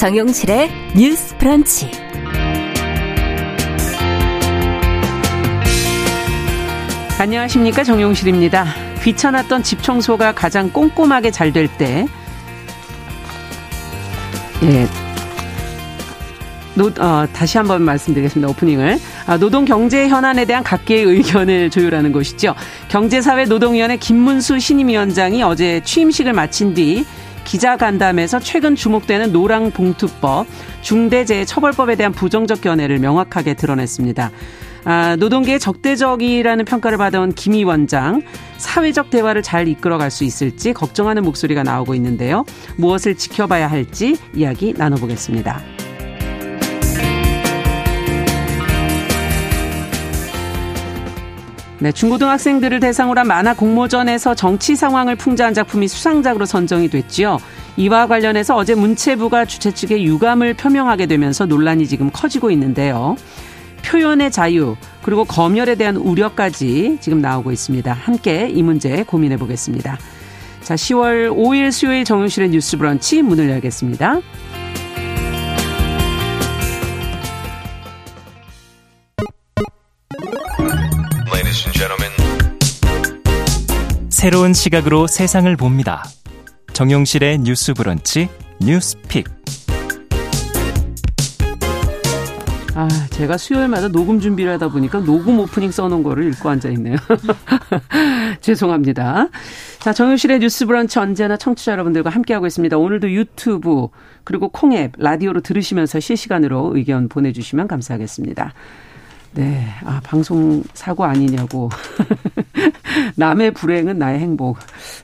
정용실의 뉴스 브런치. 안녕하십니까 정용실입니다. 귀찮았던 집 청소가 가장 꼼꼼하게 잘 될 때, 예. 노, 어, 다시 한번 말씀드리겠습니다. 오프닝을. 아, 노동 경제 현안에 대한 각계의 의견을 조율하는 것이죠. 경제사회 노동위원회 김문수 신임위원장이 어제 취임식을 마친 뒤 기자간담회에서 최근 주목되는 노랑봉투법, 중대재해처벌법에 대한 부정적 견해를 명확하게 드러냈습니다. 아, 노동계의 적대적이라는 평가를 받아온 김 위원장, 사회적 대화를 잘 이끌어갈 수 있을지 걱정하는 목소리가 나오고 있는데요. 무엇을 지켜봐야 할지 이야기 나눠보겠습니다. 네, 중고등학생들을 대상으로 한 만화 공모전에서 정치 상황을 풍자한 작품이 수상작으로 선정이 됐지요. 이와 관련해서 어제 문체부가 주최 측에 유감을 표명하게 되면서 논란이 지금 커지고 있는데요. 표현의 자유, 그리고 검열에 대한 우려까지 지금 나오고 있습니다. 함께 이 문제 고민해 보겠습니다. 자, 10월 5일 수요일 정용실의 뉴스 브런치 문을 열겠습니다. 새로운 시각으로 세상을 봅니다. 정용실의 뉴스 브런치 뉴스픽. 아, 제가 수요일마다 녹음 준비를 하다 보니까 녹음 오프닝 써놓은 거를 읽고 앉아있네요. 죄송합니다. 자, 정유실의 뉴스 브런치 언제나 청취자 여러분들과 함께하고 있습니다. 오늘도 유튜브, 그리고 콩앱, 라디오로 들으시면서 실시간으로 의견 보내주시면 감사하겠습니다. 네. 아, 방송 사고 아니냐고. 남의 불행은 나의 행복.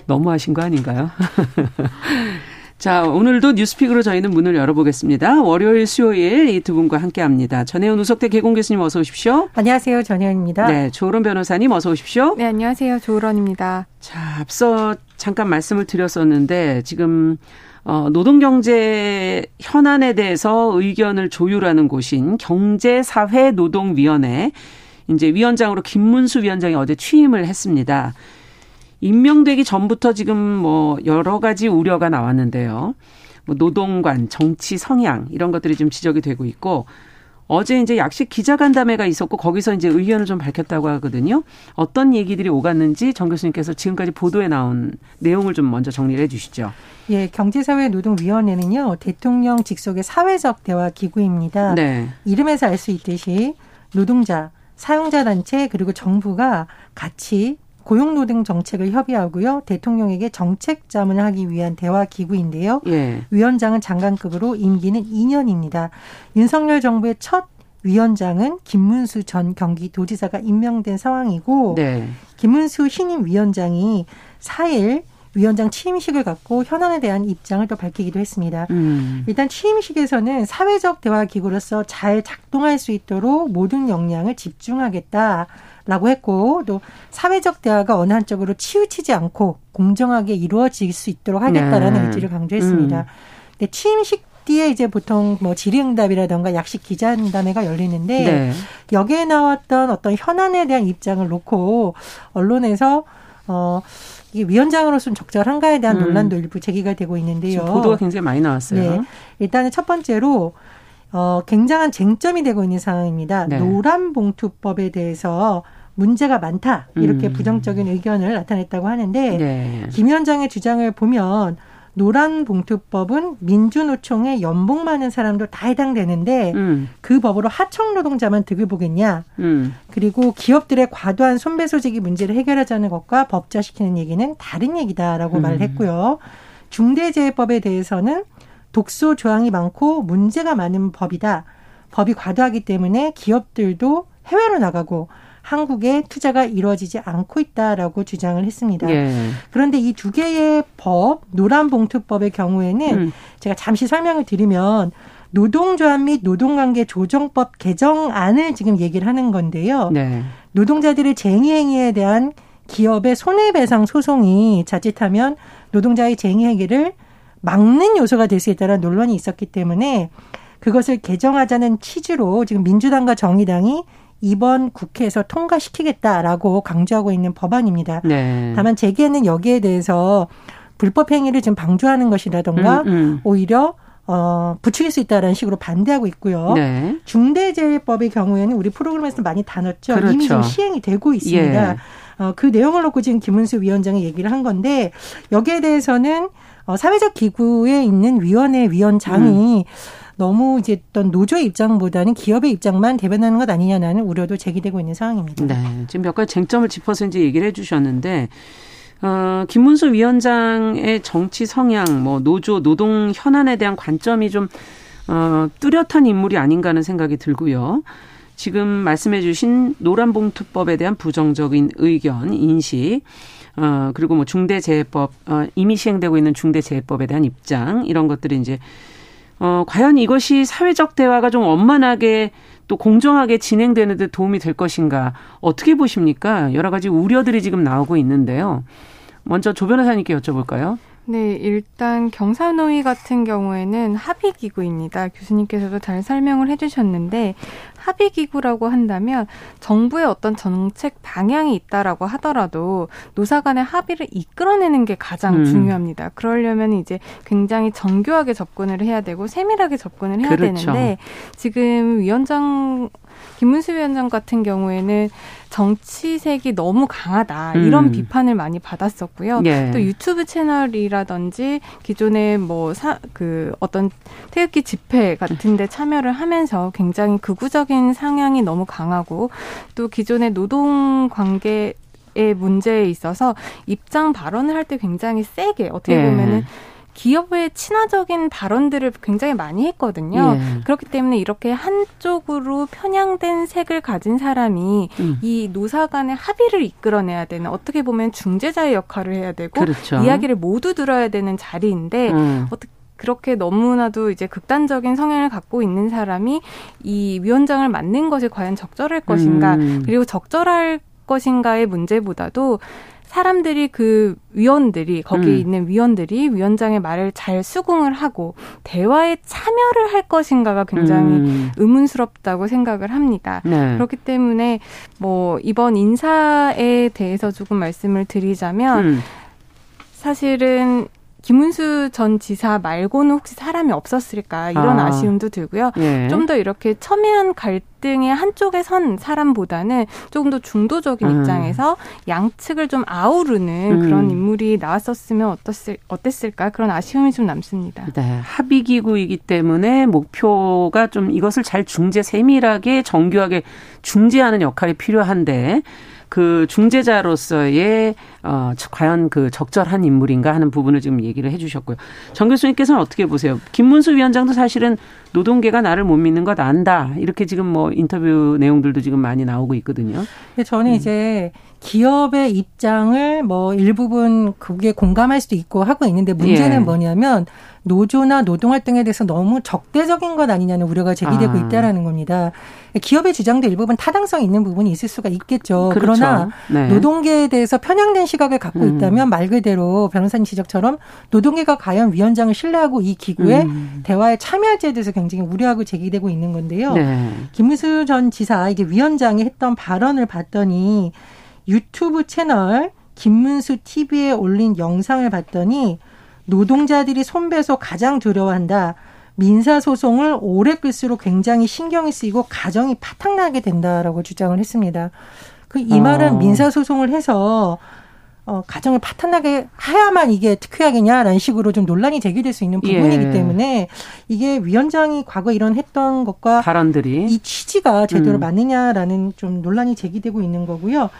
너무하신 거 아닌가요? 자, 오늘도 뉴스픽으로 저희는 문을 열어보겠습니다. 월요일, 수요일 이 두 분과 함께 합니다. 전혜연 우석대 개공 교수님 어서 오십시오. 안녕하세요. 전혜연입니다. 네, 조으론 변호사님 어서 오십시오. 네, 안녕하세요. 조으론입니다. 자, 앞서 잠깐 말씀을 드렸었는데 지금 어, 노동경제 현안에 대해서 의견을 조율하는 곳인 경제사회노동위원회 이제 위원장으로 김문수 위원장이 어제 취임을 했습니다. 임명되기 전부터 지금 뭐 여러 가지 우려가 나왔는데요. 뭐 노동관, 정치 성향 이런 것들이 좀 지적이 되고 있고 어제 이제 약식 기자간담회가 있었고 거기서 이제 의견을 좀 밝혔다고 하거든요. 어떤 얘기들이 오갔는지 정 교수님께서 지금까지 보도에 나온 내용을 좀 먼저 정리를 해 주시죠. 예, 경제사회노동위원회는요, 대통령 직속의 사회적 대화 기구입니다. 네. 이름에서 알 수 있듯이 노동자, 사용자 단체 그리고 정부가 같이 고용노동 정책을 협의하고요. 대통령에게 정책 자문을 하기 위한 대화 기구인데요. 예. 위원장은 장관급으로 임기는 2년입니다. 윤석열 정부의 첫 위원장은 김문수 전 경기도지사가 임명된 상황이고 네. 김문수 신임 위원장이 4일 위원장 취임식을 갖고 현안에 대한 입장을 또 밝히기도 했습니다. 음. 일단 취임식에서는 사회적 대화 기구로서 잘 작동할 수 있도록 모든 역량을 집중하겠다. 라고 했고 또 사회적 대화가 어느 한쪽으로 치우치지 않고 공정하게 이루어질 수 있도록 하겠다라는 네. 의지를 강조했습니다. 음. 근데 취임식 뒤에 이제 보통 뭐 질의응답이라던가 약식 기자간담회가 열리는데 네. 여기에 나왔던 어떤 현안에 대한 입장을 놓고 언론에서 어 이게 위원장으로서는 적절한가에 대한 음. 논란도 일부 제기가 되고 있는데요. 보도가 굉장히 많이 나왔어요. 네. 일단은 첫 번째로 어 굉장한 쟁점이 되고 있는 상황입니다. 네. 노란 봉투법에 대해서 문제가 많다 이렇게 음. 부정적인 의견을 나타냈다고 하는데 네. 김 위원장의 주장을 보면 노란 봉투법은 민주노총에 연봉 많은 사람도 다 해당되는데 음. 그 법으로 하청 노동자만 득을 보겠냐. 음. 그리고 기업들의 과도한 손배소지기 문제를 해결하자는 것과 법자시키는 얘기는 다른 얘기다라고 음. 말을 했고요. 중대재해법에 대해서는 독소 조항이 많고 문제가 많은 법이다. 법이 과도하기 때문에 기업들도 해외로 나가고 한국에 투자가 이루어지지 않고 있다라고 주장을 했습니다. 예. 그런데 이 두 개의 법, 노란봉투법의 경우에는 음. 제가 잠시 설명을 드리면 노동조합 및 노동관계 조정법 개정안을 지금 얘기를 하는 건데요. 네. 노동자들의 쟁의 행위에 대한 기업의 손해배상 소송이 자칫하면 노동자의 쟁의 행위를 막는 요소가 될 수 있다는 논란이 있었기 때문에 그것을 개정하자는 취지로 지금 민주당과 정의당이 이번 국회에서 통과시키겠다라고 강조하고 있는 법안입니다. 네. 다만 제기에는 여기에 대해서 불법 행위를 지금 방조하는 것이라던가 음, 음. 오히려 어, 부추길 수 있다라는 식으로 반대하고 있고요. 네. 중대재해법의 경우에는 우리 프로그램에서 많이 다뤘죠. 그렇죠. 이미 좀 시행이 되고 있습니다. 예. 어, 그 내용을 놓고 지금 김은수 위원장이 얘기를 한 건데 여기에 대해서는 어, 사회적 기구에 있는 위원회 위원장이 음. 너무 이제 어떤 노조의 입장보다는 기업의 입장만 대변하는 것 아니냐는 우려도 제기되고 있는 상황입니다. 네. 지금 몇 가지 쟁점을 짚어서 이제 얘기를 해 주셨는데 어, 김문수 위원장의 정치 성향, 뭐 노조, 노동 현안에 대한 관점이 좀 어, 뚜렷한 인물이 아닌가 하는 생각이 들고요. 지금 말씀해 주신 노란봉투법에 대한 부정적인 의견, 인식, 어, 그리고 뭐 중대재해법, 어, 이미 시행되고 있는 중대재해법에 대한 입장, 이런 것들이 이제, 어, 과연 이것이 사회적 대화가 좀 원만하게 또 공정하게 진행되는 데 도움이 될 것인가, 어떻게 보십니까? 여러 가지 우려들이 지금 나오고 있는데요. 먼저 조 변호사님께 여쭤볼까요? 네, 일단 경사노위 같은 경우에는 합의기구입니다. 교수님께서도 잘 설명을 해주셨는데 합의 기구라고 한다면 정부의 어떤 정책 방향이 있다라고 하더라도 노사 간의 합의를 이끌어내는 게 가장 음. 중요합니다. 그러려면 이제 굉장히 정교하게 접근을 해야 되고 세밀하게 접근을 해야 그렇죠. 되는데 지금 위원장 김문수 위원장 같은 경우에는 정치색이 너무 강하다 이런 음. 비판을 많이 받았었고요. 예. 또 유튜브 채널이라든지 기존에 뭐사그 어떤 태극기 집회 같은데 참여를 하면서 굉장히 극우적인 상향이 너무 강하고 또 기존의 노동 관계 의 문제에 있어서 입장 발언을 할 때 굉장히 세게 어떻게 예. 보면은 기업의 친화적인 발언들을 굉장히 많이 했거든요. 예. 그렇기 때문에 이렇게 한쪽으로 편향된 색을 가진 사람이 음. 이 노사 간의 합의를 이끌어내야 되는 어떻게 보면 중재자의 역할을 해야 되고 그렇죠. 이야기를 모두 들어야 되는 자리인데 음. 어떻게 그렇게 너무나도 이제 극단적인 성향을 갖고 있는 사람이 이 위원장을 맡는 것이 과연 적절할 것인가 음. 그리고 적절할 것인가의 문제보다도 사람들이 그 위원들이 거기에 음. 있는 위원들이 위원장의 말을 잘 수긍을 하고 대화에 참여를 할 것인가가 굉장히 음. 의문스럽다고 생각을 합니다. 네. 그렇기 때문에 뭐 이번 인사에 대해서 조금 말씀을 드리자면 음. 사실은 김은수 전 지사 말고는 혹시 사람이 없었을까 이런 아. 쉬움도 들고요. 예. 좀더 이렇게 첨예한 갈등 의 한쪽에 선 사람보다는 조금 더 중도적인 음. 입장에서 양측을 좀 아우르는 음. 그런 인물이 나왔었으면 어떻을, 어땠을까 그런 아쉬움이 좀 남습니다. 네, 합의 기구이기 때문에 목표가 좀 이것을 잘 중재 세밀하게 정교하게 중재하는 역할이 필요한데 그 중재자로서의 어 과연 그 적절한 인물인가 하는 부분을 지금 얘기를 해주셨고요. 정 교수님께서는 어떻게 보세요? 김문수 위원장도 사실은 노동계가 나를 못 믿는 것 안다 이렇게 지금 뭐 인터뷰 내용들도 지금 많이 나오고 있거든요. 저는 음. 이제 기업의 입장을 뭐 일부분 그게 공감할 수도 있고 하고 있는데 문제는 예. 뭐냐면 노조나 노동활동에 대해서 너무 적대적인 것 아니냐는 우려가 제기되고 아. 있다라는 겁니다. 기업의 주장도 일부분 타당성이 있는 부분이 있을 수가 있겠죠. 그렇죠. 그러나 네. 노동계에 대해서 편향된 시각을 갖고 음. 있다면 말 그대로 변호사님 지적처럼 노동계가 과연 위원장을 신뢰하고 이 기구에 음. 대화에 참여할지에 대해서 굉장히 우려하고 제기되고 있는 건데요. 네. 김문수 전 지사 이게 위원장이 했던 발언을 봤더니 유튜브 채널 김문수 TV에 올린 영상을 봤더니 노동자들이 손배소 가장 두려워한다. 민사소송을 오래 끌수록 굉장히 신경이 쓰이고 가정이 파탄나게 된다라고 주장을 했습니다. 그 이 말은 어. 민사소송을 해서 어, 가정을 파탄나게 해야만 이게 특효약이냐라는 식으로 좀 논란이 제기될 수 있는 부분이기 예. 때문에 이게 위원장이 과거 이런 했던 것과 발언들이 이 취지가 제대로 음. 맞느냐라는 좀 논란이 제기되고 있는 거고요.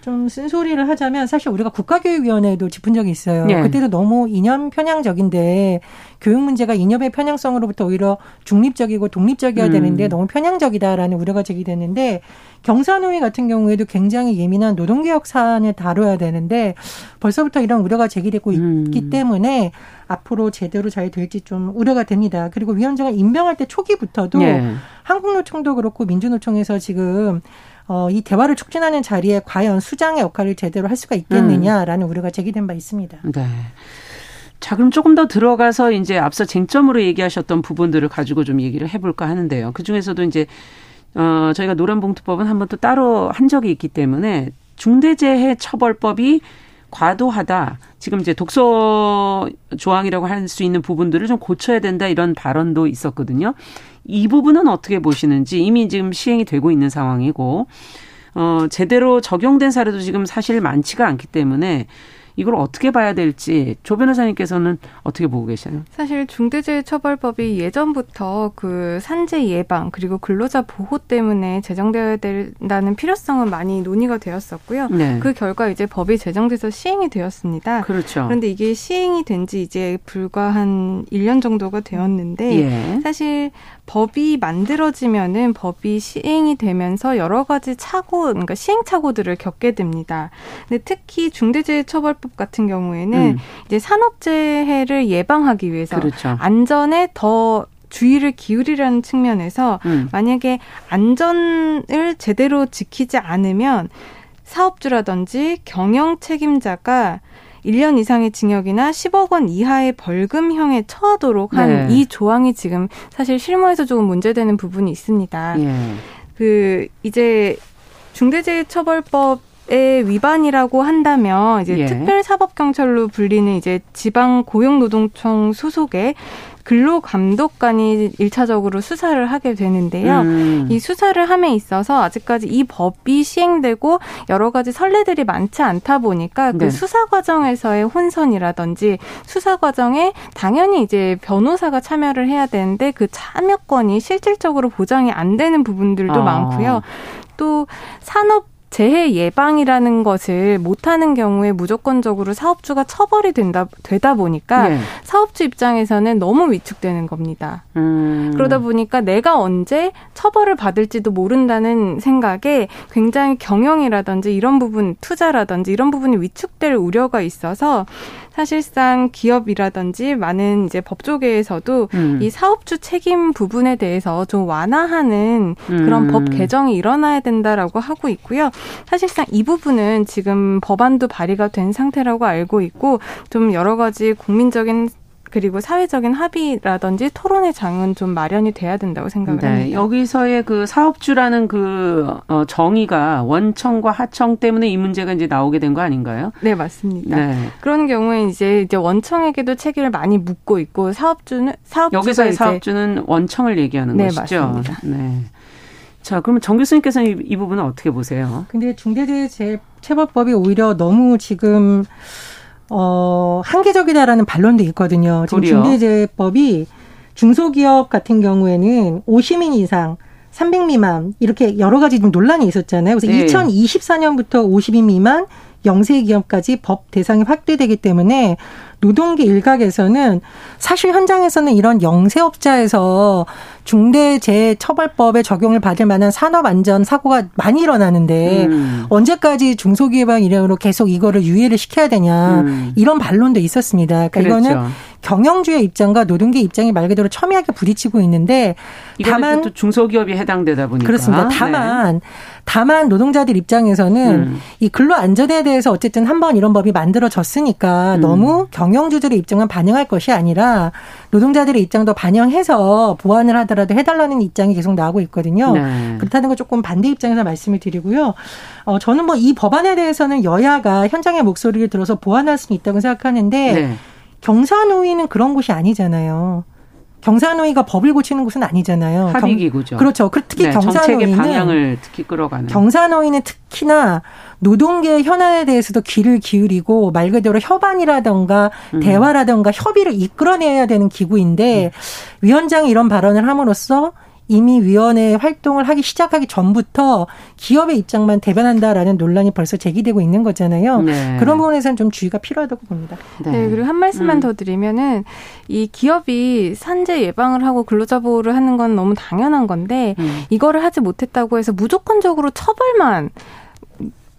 좀 쓴소리를 하자면 사실 우리가 국가교육위원회도 짚은 적이 있어요. 네. 그때도 너무 이념 편향적인데 교육 문제가 이념의 편향성으로부터 오히려 중립적이고 독립적이어야 음. 되는데 너무 편향적이다라는 우려가 제기됐는데 경산노위 같은 경우에도 굉장히 예민한 노동개혁 사안을 다뤄야 되는데 벌써부터 이런 우려가 제기되고 음. 있기 때문에 앞으로 제대로 잘 될지 좀 우려가 됩니다. 그리고 위원장을 임명할 때 초기부터도 네. 한국노총도 그렇고 민주노총에서 지금 어, 이 대화를 촉진하는 자리에 과연 수장의 역할을 제대로 할 수가 있겠느냐라는 음. 우려가 제기된 바 있습니다. 네. 자, 그럼 조금 더 들어가서 이제 앞서 쟁점으로 얘기하셨던 부분들을 가지고 좀 얘기를 해볼까 하는데요. 그 중에서도 이제, 어, 저희가 노란봉투법은 한 번 또 따로 한 적이 있기 때문에 중대재해 처벌법이 과도하다. 지금 이제 독서 조항이라고 할 수 있는 부분들을 좀 고쳐야 된다 이런 발언도 있었거든요. 이 부분은 어떻게 보시는지 이미 지금 시행이 되고 있는 상황이고 어 제대로 적용된 사례도 지금 사실 많지가 않기 때문에 이걸 어떻게 봐야 될지 조 변호사님께서는 어떻게 보고 계세요? 사실 중대재해처벌법이 예전부터 그 산재 예방 그리고 근로자 보호 때문에 제정되어야 된다는 필요성은 많이 논의가 되었었고요. 네. 그 결과 이제 법이 제정돼서 시행이 되었습니다. 그렇죠. 그런데 이게 시행이 된 지 이제 불과 한 1년 정도가 되었는데 예. 사실 법이 만들어지면은 법이 시행이 되면서 여러 가지 차고, 그러니까 시행착오들을 겪게 됩니다. 근데 특히 중대재해처벌법 같은 경우에는 음. 이제 산업재해를 예방하기 위해서 그렇죠. 안전에 더 주의를 기울이라는 측면에서 음. 만약에 안전을 제대로 지키지 않으면 사업주라든지 경영 책임자가 1년 이상의 징역이나 10억 원 이하의 벌금형에 처하도록 한이 네. 조항이 지금 사실 실무에서 조금 문제되는 부분이 있습니다. 예. 그 이제 중대재해처벌법 의 위반이라고 한다면 이제 예. 특별사법경찰로 불리는 이제 지방 고용노동청 소속의 근로감독관이 일차적으로 수사를 하게 되는데요. 음. 이 수사를 함에 있어서 아직까지 이 법이 시행되고 여러 가지 선례들이 많지 않다 보니까 그 네. 그 수사 과정에서의 혼선이라든지 수사 과정에 당연히 이제 변호사가 참여를 해야 되는데 그 참여권이 실질적으로 보장이 안 되는 부분들도 아. 많고요. 또 산업 재해 예방이라는 것을 못하는 경우에 무조건적으로 사업주가 처벌이 된다 되다 보니까 네. 사업주 입장에서는 너무 위축되는 겁니다. 음. 그러다 보니까 내가 언제 처벌을 받을지도 모른다는 생각에 굉장히 경영이라든지 이런 부분 투자라든지 이런 부분이 위축될 우려가 있어서 사실상 기업이라든지 많은 이제 법조계에서도 음. 이 사업주 책임 부분에 대해서 좀 완화하는 그런 음. 법 개정이 일어나야 된다라고 하고 있고요. 사실상 이 부분은 지금 법안도 발의가 된 상태라고 알고 있고 좀 여러 가지 국민적인 그리고 사회적인 합의라든지 토론의 장은 좀 마련이 돼야 된다고 생각을 네, 합니다. 여기서의 그 사업주라는 그 어, 정의가 원청과 하청 때문에 이 문제가 이제 나오게 된 거 아닌가요? 네, 맞습니다. 네. 그런 경우에 이제 이제 원청에게도 책임을 많이 묻고 있고 사업주는 사업주가 여기서의 사업주는 원청을 얘기하는 네, 것이죠. 맞습니다. 네. 자, 그러면 정 교수님께서는 이, 이 부분은 어떻게 보세요? 근데 중대재해체벌법이 오히려 너무 지금 어, 한계적이다라는 반론도 있거든요. 지금 도리어. 중대재해법이 중소기업 같은 경우에는 50인 이상 300 미만 이렇게 여러 가지 좀 논란이 있었잖아요. 그래서 네. 2024년부터 50인 미만 영세 기업까지 법 대상이 확대되기 때문에 노동계 일각에서는 사실 현장에서는 이런 영세업자에서 중대재해처벌법에 적용을 받을 만한 산업안전 사고가 많이 일어나는데 음. 언제까지 중소기업방 이름으로 계속 이거를 유예를 시켜야 되냐 음. 이런 반론도 있었습니다. 그러니까 그렇죠. 이거는 경영주의 입장과 노동계 입장이 말 그대로 첨예하게 부딪히고 있는데 다만 또 중소기업이 해당되다 보니까 그렇습니다. 다만 네. 다만 노동자들 입장에서는 음. 이 근로 안전에 대해서 어쨌든 한 번 이런 법이 만들어졌으니까 음. 너무 경영주들의 입장만 반영할 것이 아니라 노동자들의 입장도 반영해서 보완을 하더라도 해달라는 입장이 계속 나오고 있거든요. 네. 그렇다는 거 조금 반대 입장에서 말씀을 드리고요. 어, 저는 뭐 이 법안에 대해서는 여야가 현장의 목소리를 들어서 보완할 수는 있다고 생각하는데 네. 경사노위는 그런 곳이 아니잖아요. 경사노위가 법을 고치는 곳은 아니잖아요. 합의기구죠. 그렇죠. 특히 네, 경사노위는 방향을 특히 끌어가는. 경사노위는 특히나 노동계의 현안에 대해서도 귀를 기울이고 말 그대로 협안이라던가 음. 대화라던가 협의를 이끌어내야 되는 기구인데 음. 위원장이 이런 발언을 함으로써 이미 위원회 활동을 하기 시작하기 전부터 기업의 입장만 대변한다라는 논란이 벌써 제기되고 있는 거잖아요. 네. 그런 부분에서는 좀 주의가 필요하다고 봅니다. 네, 네 그리고 한 말씀만 음. 더 드리면은 이 기업이 산재 예방을 하고 근로자 보호를 하는 건 너무 당연한 건데 음. 이거를 하지 못했다고 해서 무조건적으로 처벌만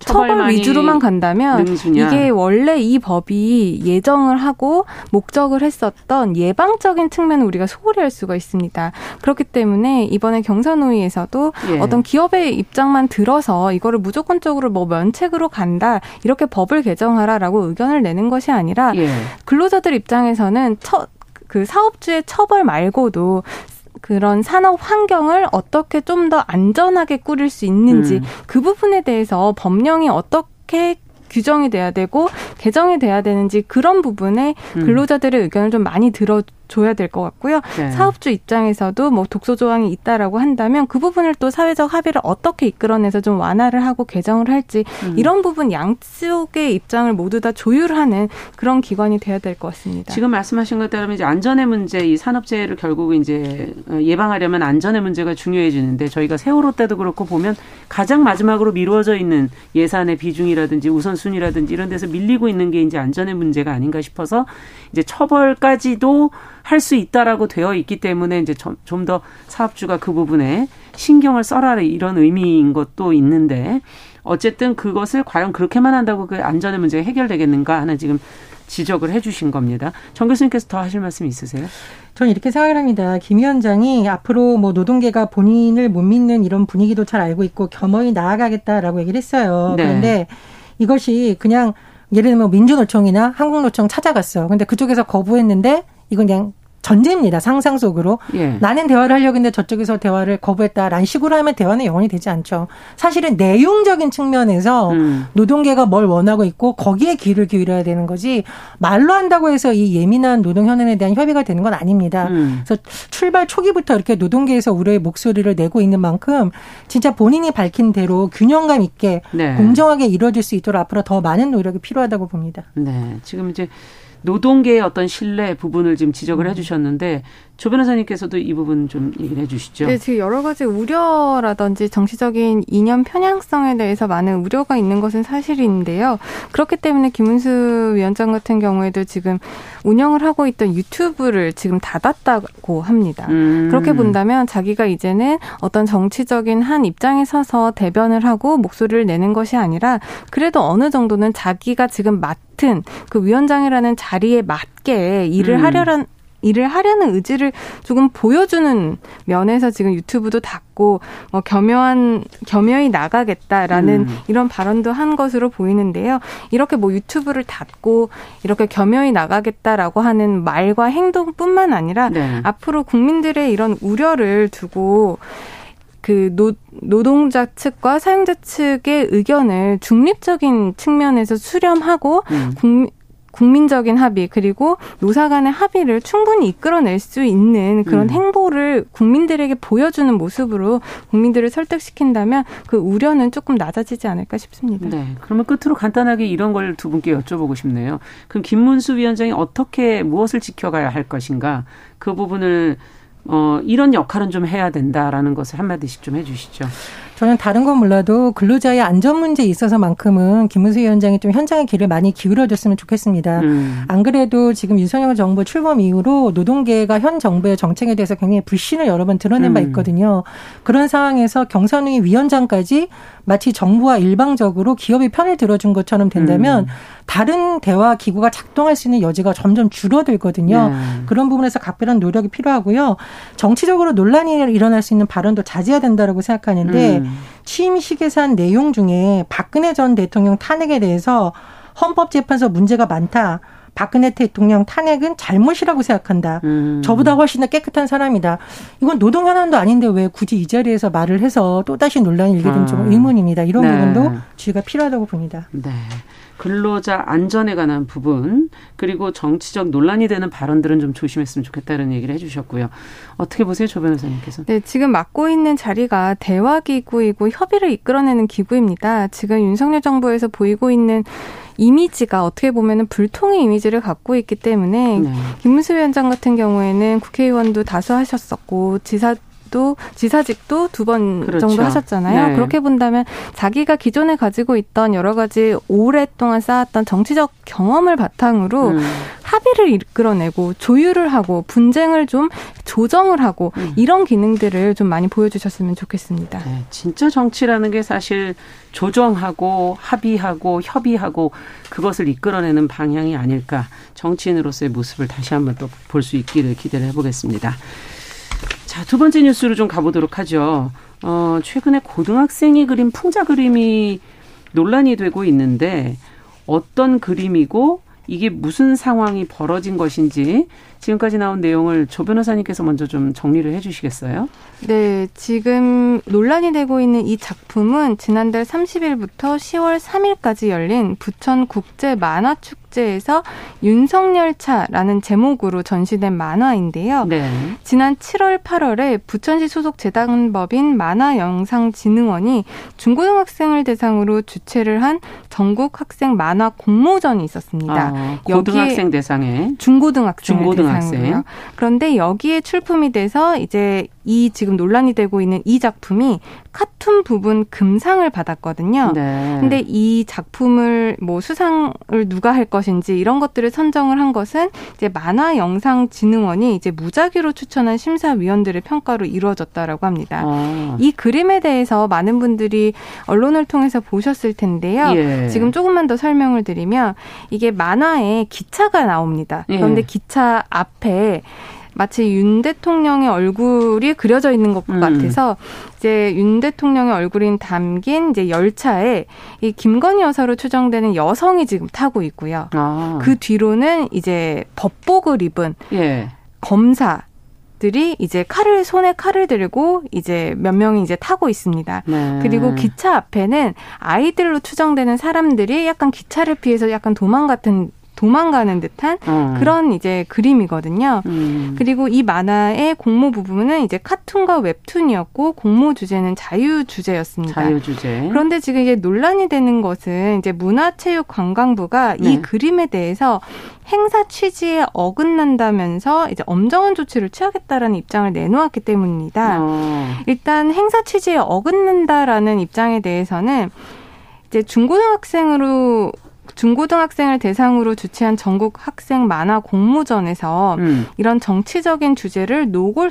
처벌 위주로만 간다면 능수냐. 이게 원래 이 법이 예정을 하고 목적을 했었던 예방적인 측면을 우리가 소홀히 할 수가 있습니다. 그렇기 때문에 이번에 경사노위에서도 예. 어떤 기업의 입장만 들어서 이거를 무조건적으로 뭐 면책으로 간다 이렇게 법을 개정하라라고 의견을 내는 것이 아니라 예. 근로자들 입장에서는 처, 그 사업주의 처벌 말고도 그런 산업 환경을 어떻게 좀 더 안전하게 꾸릴 수 있는지 음. 그 부분에 대해서 법령이 어떻게 규정이 돼야 되고 개정이 돼야 되는지 그런 부분에 음. 근로자들의 의견을 좀 많이 들어 줘야 될 것 같고요. 네. 사업주 입장에서도 뭐 독소 조항이 있다라고 한다면 그 부분을 또 사회적 합의를 어떻게 이끌어내서 좀 완화를 하고 개정을 할지 음. 이런 부분 양쪽의 입장을 모두 다 조율하는 그런 기관이 돼야 될 것 같습니다. 지금 말씀하신 것 따르면 이제 안전의 문제, 이 산업재해를 결국 이제 예방하려면 안전의 문제가 중요해지는데 저희가 세월호 때도 그렇고 보면 가장 마지막으로 미루어져 있는 예산의 비중이라든지 우선순위라든지 이런 데서 밀리고 있는 게 이제 안전의 문제가 아닌가 싶어서 이제 처벌까지도 할 수 있다라고 되어 있기 때문에 이제 좀 더 사업주가 그 부분에 신경을 써라 이런 의미인 것도 있는데 어쨌든 그것을 과연 그렇게만 한다고 그 안전의 문제가 해결되겠는가 하는 지금 지적을 해주신 겁니다. 정 교수님께서 더 하실 말씀 있으세요? 저는 이렇게 생각을 합니다. 김 위원장이 앞으로 뭐 노동계가 본인을 못 믿는 이런 분위기도 잘 알고 있고 겸허히 나아가겠다라고 얘기를 했어요. 네. 그런데 이것이 그냥 예를 들면 민주노총이나 한국노총 찾아갔어. 근데 그쪽에서 거부했는데 이건 그냥 전제입니다. 상상 속으로. 예. 나는 대화를 하려고 했는데 저쪽에서 대화를 거부했다라는 식으로 하면 대화는 영원히 되지 않죠. 사실은 내용적인 측면에서 음. 노동계가 뭘 원하고 있고 거기에 귀를 기울여야 되는 거지 말로 한다고 해서 이 예민한 노동 현안에 대한 협의가 되는 건 아닙니다. 음. 그래서 출발 초기부터 이렇게 노동계에서 우려의 목소리를 내고 있는 만큼 진짜 본인이 밝힌 대로 균형감 있게 네. 공정하게 이루어질 수 있도록 앞으로 더 많은 노력이 필요하다고 봅니다. 네. 지금 이제 노동계의 어떤 신뢰 부분을 지금 지적을 음. 해주셨는데 조 변호사님께서도 이 부분 좀 얘기를 해주시죠. 네, 지금 여러 가지 우려라든지 정치적인 이념 편향성에 대해서 많은 우려가 있는 것은 사실인데요. 그렇기 때문에 김은수 위원장 같은 경우에도 지금 운영을 하고 있던 유튜브를 지금 닫았다고 합니다. 음. 그렇게 본다면 자기가 이제는 어떤 정치적인 한 입장에 서서 대변을 하고 목소리를 내는 것이 아니라 그래도 어느 정도는 자기가 지금 맡은 그 위원장이라는 자리에 맞게 일을 음. 하려는 일을 하려는 의지를 조금 보여주는 면에서 지금 유튜브도 닫고 뭐 겸허한 겸허히 나가겠다라는 음. 이런 발언도 한 것으로 보이는데요. 이렇게 뭐 유튜브를 닫고 이렇게 겸허히 나가겠다라고 하는 말과 행동뿐만 아니라 네. 앞으로 국민들의 이런 우려를 두고 그 노, 노동자 측과 사용자 측의 의견을 중립적인 측면에서 수렴하고 음. 국민 국민적인 합의 그리고 노사 간의 합의를 충분히 이끌어낼 수 있는 그런 음. 행보를 국민들에게 보여주는 모습으로 국민들을 설득시킨다면 그 우려는 조금 낮아지지 않을까 싶습니다. 네. 그러면 끝으로 간단하게 이런 걸 두 분께 여쭤보고 싶네요. 그럼 김문수 위원장이 어떻게 무엇을 지켜가야 할 것인가 그 부분을 어, 이런 역할은 좀 해야 된다라는 것을 한마디씩 좀 해주시죠. 저는 다른 건 몰라도 근로자의 안전 문제에 있어서만큼은 김문수 위원장이 좀 현장의 길을 많이 기울여줬으면 좋겠습니다. 음. 안 그래도 지금 윤석열 정부 출범 이후로 노동계가 현 정부의 정책에 대해서 굉장히 불신을 여러 번 드러낸 음. 바 있거든요. 그런 상황에서 경선위 위원장까지 마치 정부와 일방적으로 기업의 편을 들어준 것처럼 된다면 음. 다른 대화 기구가 작동할 수 있는 여지가 점점 줄어들거든요. 네. 그런 부분에서 각별한 노력이 필요하고요. 정치적으로 논란이 일어날 수 있는 발언도 자제해야 된다라고 생각하는데 음. 취임식에서 한 내용 중에 박근혜 전 대통령 탄핵에 대해서 헌법재판소 문제가 많다. 박근혜 대통령 탄핵은 잘못이라고 생각한다. 음. 저보다 훨씬 더 깨끗한 사람이다. 이건 노동 현안도 아닌데 왜 굳이 이 자리에서 말을 해서 또다시 논란이 일게 된좀 의문입니다. 이런 네. 부분도 주의가 필요하다고 봅니다. 네. 근로자 안전에 관한 부분 그리고 정치적 논란이 되는 발언들은 좀 조심했으면 좋겠다는 얘기를 해주셨고요. 어떻게 보세요, 조 변호사님께서? 네, 지금 맡고 있는 자리가 대화 기구이고 협의를 이끌어내는 기구입니다. 지금 윤석열 정부에서 보이고 있는 이미지가 어떻게 보면은 불통의 이미지를 갖고 있기 때문에 네. 김문수 위원장 같은 경우에는 국회의원도 다수 하셨었고 지사 또 지사직도 두번 그렇죠. 정도 하셨잖아요. 네. 그렇게 본다면 자기가 기존에 가지고 있던 여러 가지 오랫동안 쌓았던 정치적 경험을 바탕으로 음. 합의를 이끌어내고 조율을 하고 분쟁을 좀 조정을 하고 음. 이런 기능들을 좀 많이 보여주셨으면 좋겠습니다. 네, 진짜 정치라는 게 사실 조정하고 합의하고 협의하고 그것을 이끌어내는 방향이 아닐까 정치인으로서의 모습을 다시 한번 또 볼 수 있기를 기대를 해보겠습니다. 자, 두 번째 뉴스로 좀 가보도록 하죠. 어, 최근에 고등학생이 그린 풍자 그림이 논란이 되고 있는데 어떤 그림이고 이게 무슨 상황이 벌어진 것인지 지금까지 나온 내용을 조 변호사님께서 먼저 좀 정리를 해 주시겠어요? 네, 지금 논란이 되고 있는 이 작품은 지난달 30일부터 10월 3일까지 열린 부천 국제 만화 축제에서 윤석열차라는 제목으로 전시된 만화인데요. 네. 지난 7월 8월에 부천시 소속 재단법인 만화영상진흥원이 중고등학생을 대상으로 주최를 한 전국 학생 만화 공모전이 있었습니다. 아, 고등학생 대상에 중고등학생 중고등학생. 대상이고요. 그런데 여기에 출품이 돼서 이제 이 지금 논란이 되고 있는 이 작품이 카툰 부분 금상을 받았거든요. 네. 근데 이 작품을 뭐 수상을 누가 할 것인지 이런 것들을 선정을 한 것은 이제 만화 영상 진흥원이 이제 무작위로 추천한 심사위원들의 평가로 이루어졌다라고 합니다. 아. 이 그림에 대해서 많은 분들이 언론을 통해서 보셨을 텐데요. 예. 지금 조금만 더 설명을 드리면 이게 만화에 기차가 나옵니다. 예. 그런데 예. 기차 앞에 마치 윤 대통령의 얼굴이 그려져 있는 것 음. 같아서 이제 윤 대통령의 얼굴이 담긴 이제 열차에 이 김건희 여사로 추정되는 여성이 지금 타고 있고요. 아. 그 뒤로는 이제 법복을 입은 예. 검사 들이 이제 칼을 손에 칼을 들고 이제 몇 명이 이제 타고 있습니다. 네. 그리고 기차 앞에는 아이들로 추정되는 사람들이 약간 기차를 피해서 약간 도망 같은 도망가는 듯한 어. 그런 이제 그림이거든요. 음. 그리고 이 만화의 공모 부분은 이제 카툰과 웹툰이었고 공모 주제는 자유 주제였습니다. 자유 주제. 그런데 지금 이게 논란이 되는 것은 이제 문화체육관광부가 네. 이 그림에 대해서 행사 취지에 어긋난다면서 이제 엄정한 조치를 취하겠다라는 입장을 내놓았기 때문입니다. 어. 일단 행사 취지에 어긋난다라는 입장에 대해서는 이제 중고등학생으로 중고등학생을 대상으로 주최한 전국 학생 만화 공모전에서 음. 이런 정치적인 주제를 노골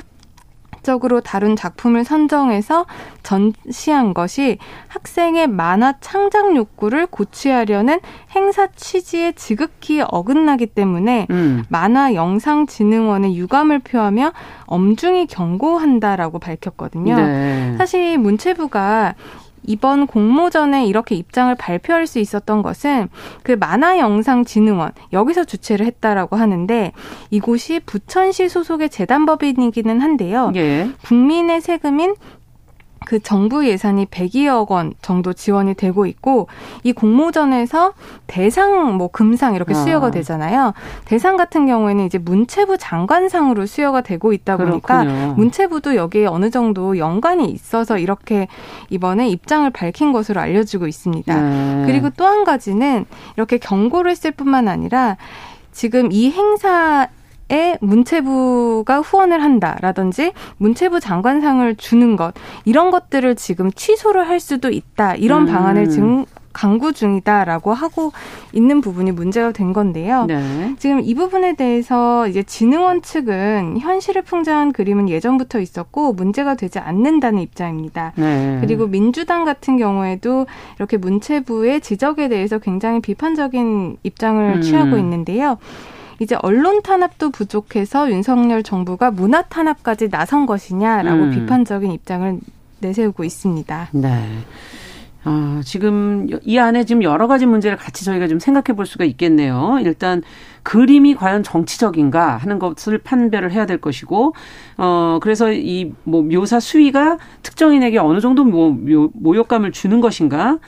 적으로 다룬 작품을 선정해서 전시한 것이 학생의 만화 창작 욕구를 고취하려는 행사 취지에 지극히 어긋나기 때문에 음. 만화 영상 진흥원의 유감을 표하며 엄중히 경고한다라고 밝혔거든요. 네. 사실 문체부가 이번 공모전에 이렇게 입장을 발표할 수 있었던 것은 그 만화영상진흥원 여기서 주최를 했다라고 하는데 이곳이 부천시 소속의 재단법인이기는 한데요. 예. 국민의 세금인 그 정부 예산이 100여억 원 정도 지원이 되고 있고 이 공모전에서 대상 뭐 금상 이렇게 수여가 아. 되잖아요. 대상 같은 경우에는 이제 문체부 장관상으로 수여가 되고 있다 보니까 그렇군요. 문체부도 여기에 어느 정도 연관이 있어서 이렇게 이번에 입장을 밝힌 것으로 알려지고 있습니다. 네. 그리고 또 한 가지는 이렇게 경고를 했을 뿐만 아니라 지금 이 행사 에 문체부가 후원을 한다라든지 문체부 장관상을 주는 것 이런 것들을 지금 취소를 할 수도 있다 이런 음. 방안을 지금 강구 중이다라고 하고 있는 부분이 문제가 된 건데요. 네. 지금 이 부분에 대해서 이제 진흥원 측은 현실을 풍자한 그림은 예전부터 있었고 문제가 되지 않는다는 입장입니다. 네. 그리고 민주당 같은 경우에도 이렇게 문체부의 지적에 대해서 굉장히 비판적인 입장을 음. 취하고 있는데요. 이제 언론 탄압도 부족해서 윤석열 정부가 문화 탄압까지 나선 것이냐라고 음. 비판적인 입장을 내세우고 있습니다. 네. 아, 지금 이 안에 지금 여러 가지 문제를 같이 저희가 좀 생각해 볼 수가 있겠네요. 일단 그림이 과연 정치적인가 하는 것을 판별을 해야 될 것이고, 어, 그래서 이 뭐 묘사 수위가 특정인에게 어느 정도 뭐 모욕감을 주는 것인가,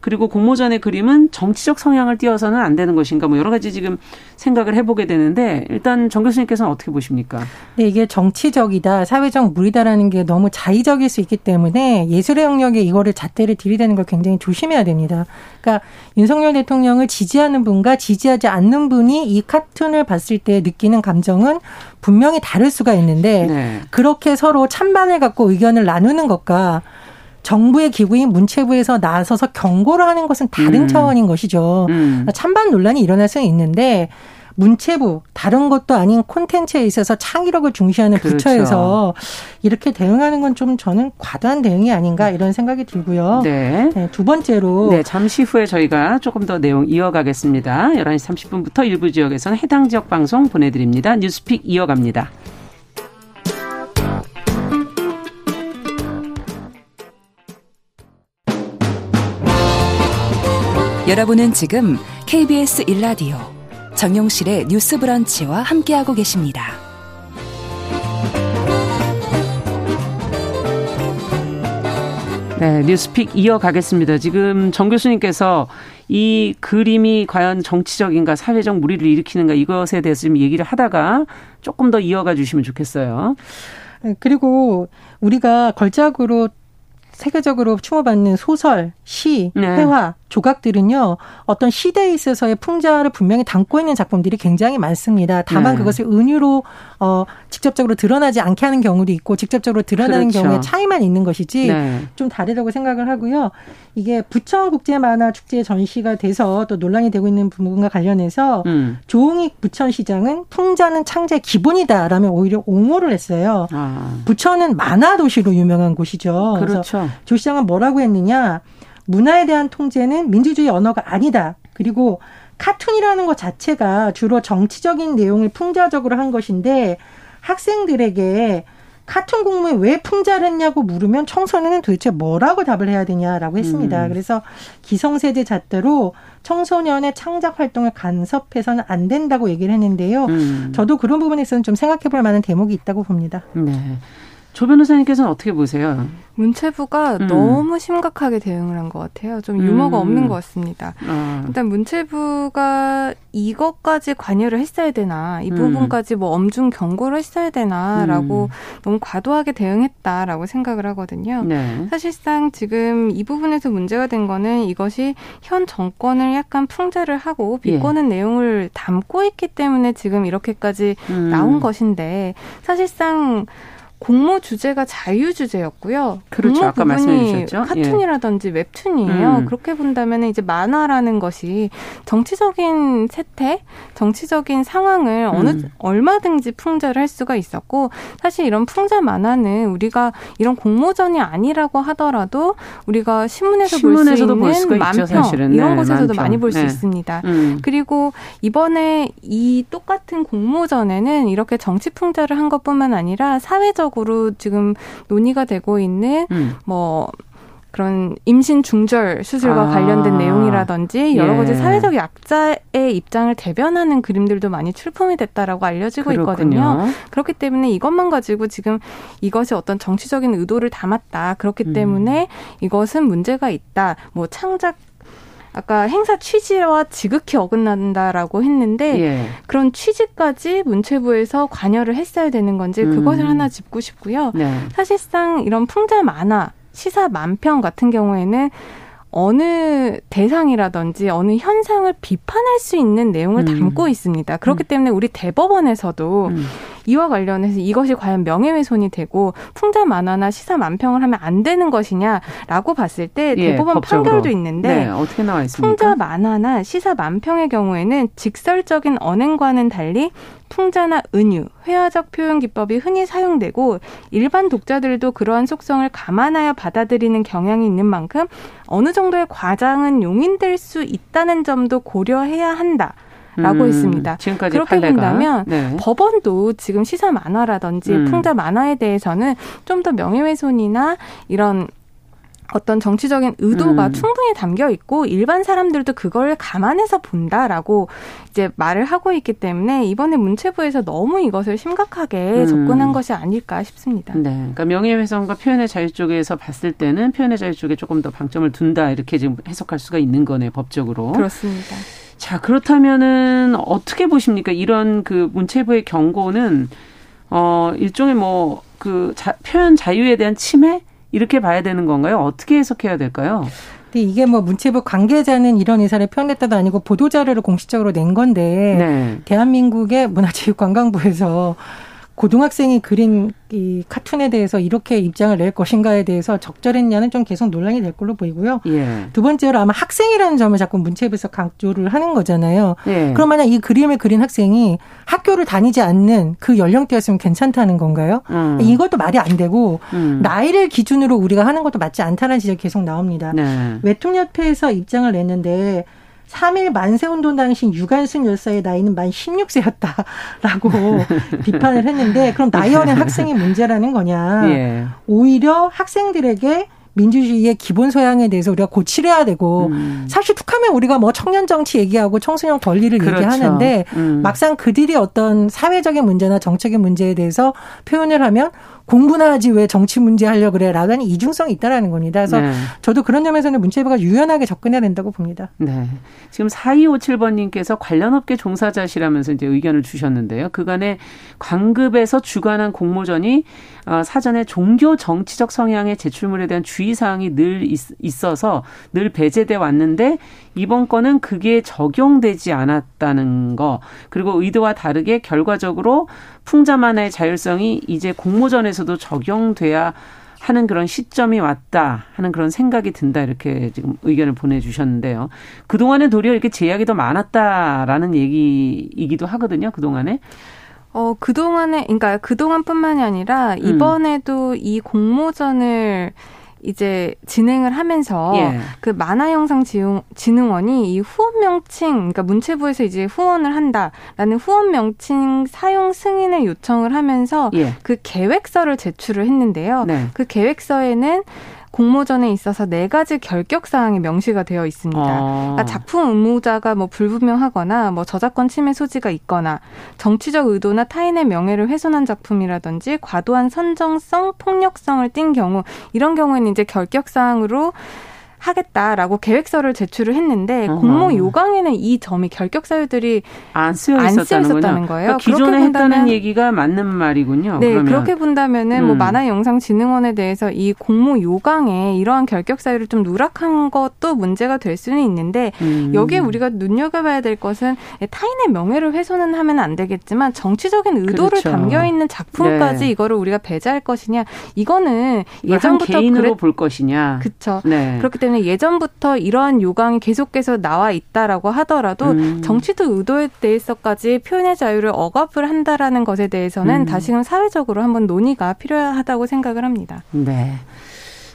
그리고 공모전의 그림은 정치적 성향을 띄어서는 안 되는 것인가 뭐 여러 가지 지금 생각을 해보게 되는데 일단 정 교수님께서는 어떻게 보십니까? 네, 이게 정치적이다, 사회적 무리다라는 게 너무 자의적일 수 있기 때문에 예술의 영역에 이거를 잣대를 들이대는 걸 굉장히 조심해야 됩니다. 그러니까 윤석열 대통령을 지지하는 분과 지지하지 않는 분이 이 카툰을 봤을 때 느끼는 감정은 분명히 다를 수가 있는데 네. 그렇게 서로 찬반을 갖고 의견을 나누는 것과 정부의 기구인 문체부에서 나서서 경고를 하는 것은 다른 음. 차원인 것이죠. 음. 찬반 논란이 일어날 수는 있는데 문체부 다른 것도 아닌 콘텐츠에 있어서 창의력을 중시하는 그렇죠. 부처에서 이렇게 대응하는 건 좀 저는 과도한 대응이 아닌가 이런 생각이 들고요. 네. 네. 두 번째로 네, 잠시 후에 저희가 조금 더 내용 이어가겠습니다. 11시 30분부터 일부 지역에서는 해당 지역 방송 보내 드립니다. 뉴스픽 이어갑니다. 여러분은 지금 KBS 일라디오 정용실의 뉴스 브런치와 함께하고 계십니다. 네, 뉴스픽 이어가겠습니다. 지금 정 교수님께서 이 그림이 과연 정치적인가 사회적 무리를 일으키는가 이것에 대해서 좀 얘기를 하다가 조금 더 이어가 주시면 좋겠어요. 네, 그리고 우리가 걸작으로 세계적으로 추모받는 소설, 시, 네. 회화, 조각들은요, 어떤 시대에 있어서의 풍자를 분명히 담고 있는 작품들이 굉장히 많습니다. 다만 네. 그것을 은유로, 어, 직접적으로 드러나지 않게 하는 경우도 있고, 직접적으로 드러나는 그렇죠. 경우에 차이만 있는 것이지, 네. 좀 다르다고 생각을 하고요. 이게 부천 국제 만화 축제 전시가 돼서 또 논란이 되고 있는 부분과 관련해서, 음. 조홍익 부천시장은 풍자는 창제 기본이다라면 오히려 옹호를 했어요. 아. 부천은 만화 도시로 유명한 곳이죠. 그렇죠. 조 시장은 뭐라고 했느냐, 문화에 대한 통제는 민주주의 언어가 아니다. 그리고 카툰이라는 것 자체가 주로 정치적인 내용을 풍자적으로 한 것인데 학생들에게 카툰 공부에 왜 풍자를 했냐고 물으면 청소년은 도대체 뭐라고 답을 해야 되냐라고 했습니다. 음. 그래서 기성세대 잣대로 청소년의 창작 활동을 간섭해서는 안 된다고 얘기를 했는데요. 음. 저도 그런 부분에서는 좀 생각해 볼 만한 대목이 있다고 봅니다. 네. 조 변호사님께서는 어떻게 보세요? 문체부가 음. 너무 심각하게 대응을 한 것 같아요. 좀 유머가 음. 없는 것 같습니다. 아. 일단 문체부가 이것까지 관여를 했어야 되나, 이 음. 부분까지 뭐 엄중 경고를 했어야 되나라고 음. 너무 과도하게 대응했다라고 생각을 하거든요. 네. 사실상 지금 이 부분에서 문제가 된 거는 이것이 현 정권을 약간 풍자를 하고 비꼬는 예. 내용을 담고 있기 때문에 지금 이렇게까지 음. 나온 것인데 사실상 공모 주제가 자유 주제였고요. 그렇죠. 아까 말씀해 주셨죠. 카툰이라든지 예. 웹툰이에요. 음. 그렇게 본다면 이제 만화라는 것이 정치적인 세태, 정치적인 상황을 어느 음. 얼마든지 풍자를 할 수가 있었고 사실 이런 풍자 만화는 우리가 이런 공모전이 아니라고 하더라도 우리가 신문에서 볼 수 있는 만평 있죠, 이런 네, 곳에서도 만평. 많이 볼수 네. 있습니다. 음. 그리고 이번에 이 똑같은 공모전에는 이렇게 정치 풍자를 한 것뿐만 아니라 사회적 세계적으로 지금 논의가 되고 있는 음. 뭐 그런 임신 중절 수술과 아. 관련된 내용이라든지 여러 가지 예. 사회적 약자의 입장을 대변하는 그림들도 많이 출품이 됐다라고 알려지고 그렇군요. 있거든요. 그렇기 때문에 이것만 가지고 지금 이것이 어떤 정치적인 의도를 담았다. 그렇기 음. 때문에 이것은 문제가 있다. 뭐 창작 아까 행사 취지와 지극히 어긋난다라고 했는데 예. 그런 취지까지 문체부에서 관여를 했어야 되는 건지 음. 그것을 하나 짚고 싶고요. 네. 사실상 이런 풍자 만화, 시사 만평 같은 경우에는 어느 대상이라든지 어느 현상을 비판할 수 있는 내용을 음. 담고 있습니다. 그렇기 음. 때문에 우리 대법원에서도 음. 이와 관련해서 이것이 과연 명예훼손이 되고 풍자 만화나 시사 만평을 하면 안 되는 것이냐라고 봤을 때 예, 대법원 예, 판결도 있는데 네, 어떻게 나와 있습니까? 풍자 만화나 시사 만평의 경우에는 직설적인 언행과는 달리 풍자나 은유, 회화적 표현 기법이 흔히 사용되고 일반 독자들도 그러한 속성을 감안하여 받아들이는 경향이 있는 만큼 어느 정도의 과장은 용인될 수 있다는 점도 고려해야 한다. 라고 음, 했습니다. 지금까지 그렇게 판례가. 본다면 네. 법원도 지금 시사 만화라든지 음. 풍자 만화에 대해서는 좀 더 명예훼손이나 이런 어떤 정치적인 의도가 음. 충분히 담겨 있고 일반 사람들도 그걸 감안해서 본다라고 이제 말을 하고 있기 때문에 이번에 문체부에서 너무 이것을 심각하게 음. 접근한 것이 아닐까 싶습니다. 네. 그러니까 명예훼손과 표현의 자유 쪽에서 봤을 때는 표현의 자유 쪽에 조금 더 방점을 둔다 이렇게 지금 해석할 수가 있는 거네 법적으로. 그렇습니다. 자, 그렇다면은 어떻게 보십니까? 이런 그 문체부의 경고는 어 일종의 뭐 그 표현 자유에 대한 침해 이렇게 봐야 되는 건가요? 어떻게 해석해야 될까요? 근데 이게 뭐 문체부 관계자는 이런 의사를 표현했다도 아니고 보도 자료를 공식적으로 낸 건데 네. 대한민국의 문화체육관광부에서 고등학생이 그린 이 카툰에 대해서 이렇게 입장을 낼 것인가에 대해서 적절했냐는 좀 계속 논란이 될 걸로 보이고요. 예. 두 번째로 아마 학생이라는 점을 자꾸 문체부에서 강조를 하는 거잖아요. 예. 그럼 만약 이 그림을 그린 학생이 학교를 다니지 않는 그 연령대였으면 괜찮다는 건가요? 음. 이것도 말이 안 되고 음. 나이를 기준으로 우리가 하는 것도 맞지 않다는 지적이 계속 나옵니다. 네. 웹툰협회에서 입장을 냈는데 3일 만세운동 당시 유관순 열사의 나이는 만 16세였다라고 비판을 했는데 그럼 나이 어린 학생이 문제라는 거냐. 예. 오히려 학생들에게 민주주의의 기본 소양에 대해서 우리가 고치려야 되고 음. 사실 툭하면 우리가 뭐 청년 정치 얘기하고 청소년 권리를 그렇죠. 얘기하는데 음. 막상 그들이 어떤 사회적인 문제나 정책의 문제에 대해서 표현을 하면 공부나 하지 왜 정치 문제 하려 그래 라는 이중성이 있다라는 겁니다. 그래서 네. 저도 그런 점에서는 문체부가 유연하게 접근해야 된다고 봅니다. 네. 지금 4257번님께서 관련 업계 종사자시라면서 이제 의견을 주셨는데요. 그간에 관급에서 주관한 공모전이 어, 사전에 종교 정치적 성향의 제출물에 대한 주의사항이 늘 있, 어서 늘 배제돼 왔는데 이번 건은 그게 적용되지 않았다는 거 그리고 의도와 다르게 결과적으로 풍자만의 자율성이 이제 공모전에서도 적용돼야 하는 그런 시점이 왔다 하는 그런 생각이 든다 이렇게 지금 의견을 보내주셨는데요. 그동안에 도리어 이렇게 제약이 더 많았다라는 얘기이기도 하거든요. 그동안에. 어, 그동안에, 그러니까 그동안뿐만이 아니라 음. 이번에도 음. 이 공모전을 이제 진행을 하면서 예. 그 만화 영상 진흥원이 이 후원 명칭, 그러니까 문체부에서 이제 후원을 한다라는 후원 명칭 사용 승인을 요청을 하면서 예. 그 계획서를 제출을 했는데요. 네. 그 계획서에는 공모전에 있어서 네 가지 결격 사항이 명시가 되어 있습니다. 아. 그러니까 작품 의무자가 뭐 불분명하거나 뭐 저작권 침해 소지가 있거나 정치적 의도나 타인의 명예를 훼손한 작품이라든지 과도한 선정성, 폭력성을 띈 경우 이런 경우에는 이제 결격 사항으로 하겠다라고 계획서를 제출을 했는데 어허. 공모 요강에는 이 점이 결격 사유들이 안 쓰여, 안 쓰여 있었다는 거예요. 그러니까 기존에 했다는 얘기가 맞는 말이군요. 네, 그러면. 그렇게 본다면은 뭐 음. 뭐 만화영상진흥원에 대해서 이 공모 요강에 이러한 결격 사유를 좀 누락한 것도 문제가 될 수는 있는데 음. 여기에 우리가 눈여겨봐야 될 것은 타인의 명예를 훼손은 하면 안 되겠지만 정치적인 의도를 그렇죠. 담겨 있는 작품까지 네. 이거를 우리가 배제할 것이냐 이거는 예전부터 개인으로 그랬... 볼 것이냐. 그렇죠. 네. 그렇기 때문에 때문에 예전부터 이러한 요강이 계속해서 나와 있다라고 하더라도 음. 정치도 의도에 대해서까지 표현의 자유를 억압을 한다라는 것에 대해서는 음. 다시금 사회적으로 한번 논의가 필요하다고 생각을 합니다. 네.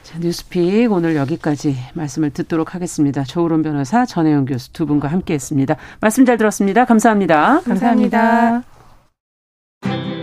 자, 뉴스픽 오늘 여기까지 말씀을 듣도록 하겠습니다. 조으론 변호사, 전혜영 교수 두 분과 함께했습니다. 말씀 잘 들었습니다. 감사합니다. 감사합니다. 감사합니다.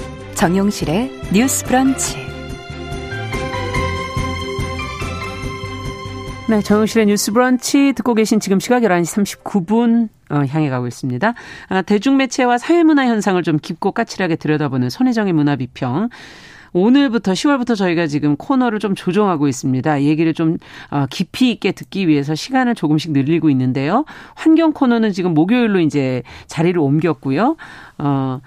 정용실의 뉴스 브런치. 네, 정용실의 뉴스 브런치 듣고 계신 지금 시각 11시 39분 어, 향해 가고 있습니다. 아, 대중매체와 사회문화 현상을 좀 깊고 까칠하게 들여다보는 손혜정의 문화비평. 오늘부터 10월부터 저희가 지금 코너를 좀 조정하고 있습니다. 얘기를 좀 어, 깊이 있게 듣기 위해서 시간을 조금씩 늘리고 있는데요. 환경 코너는 지금 목요일로 이제 자리를 옮겼고요. 어,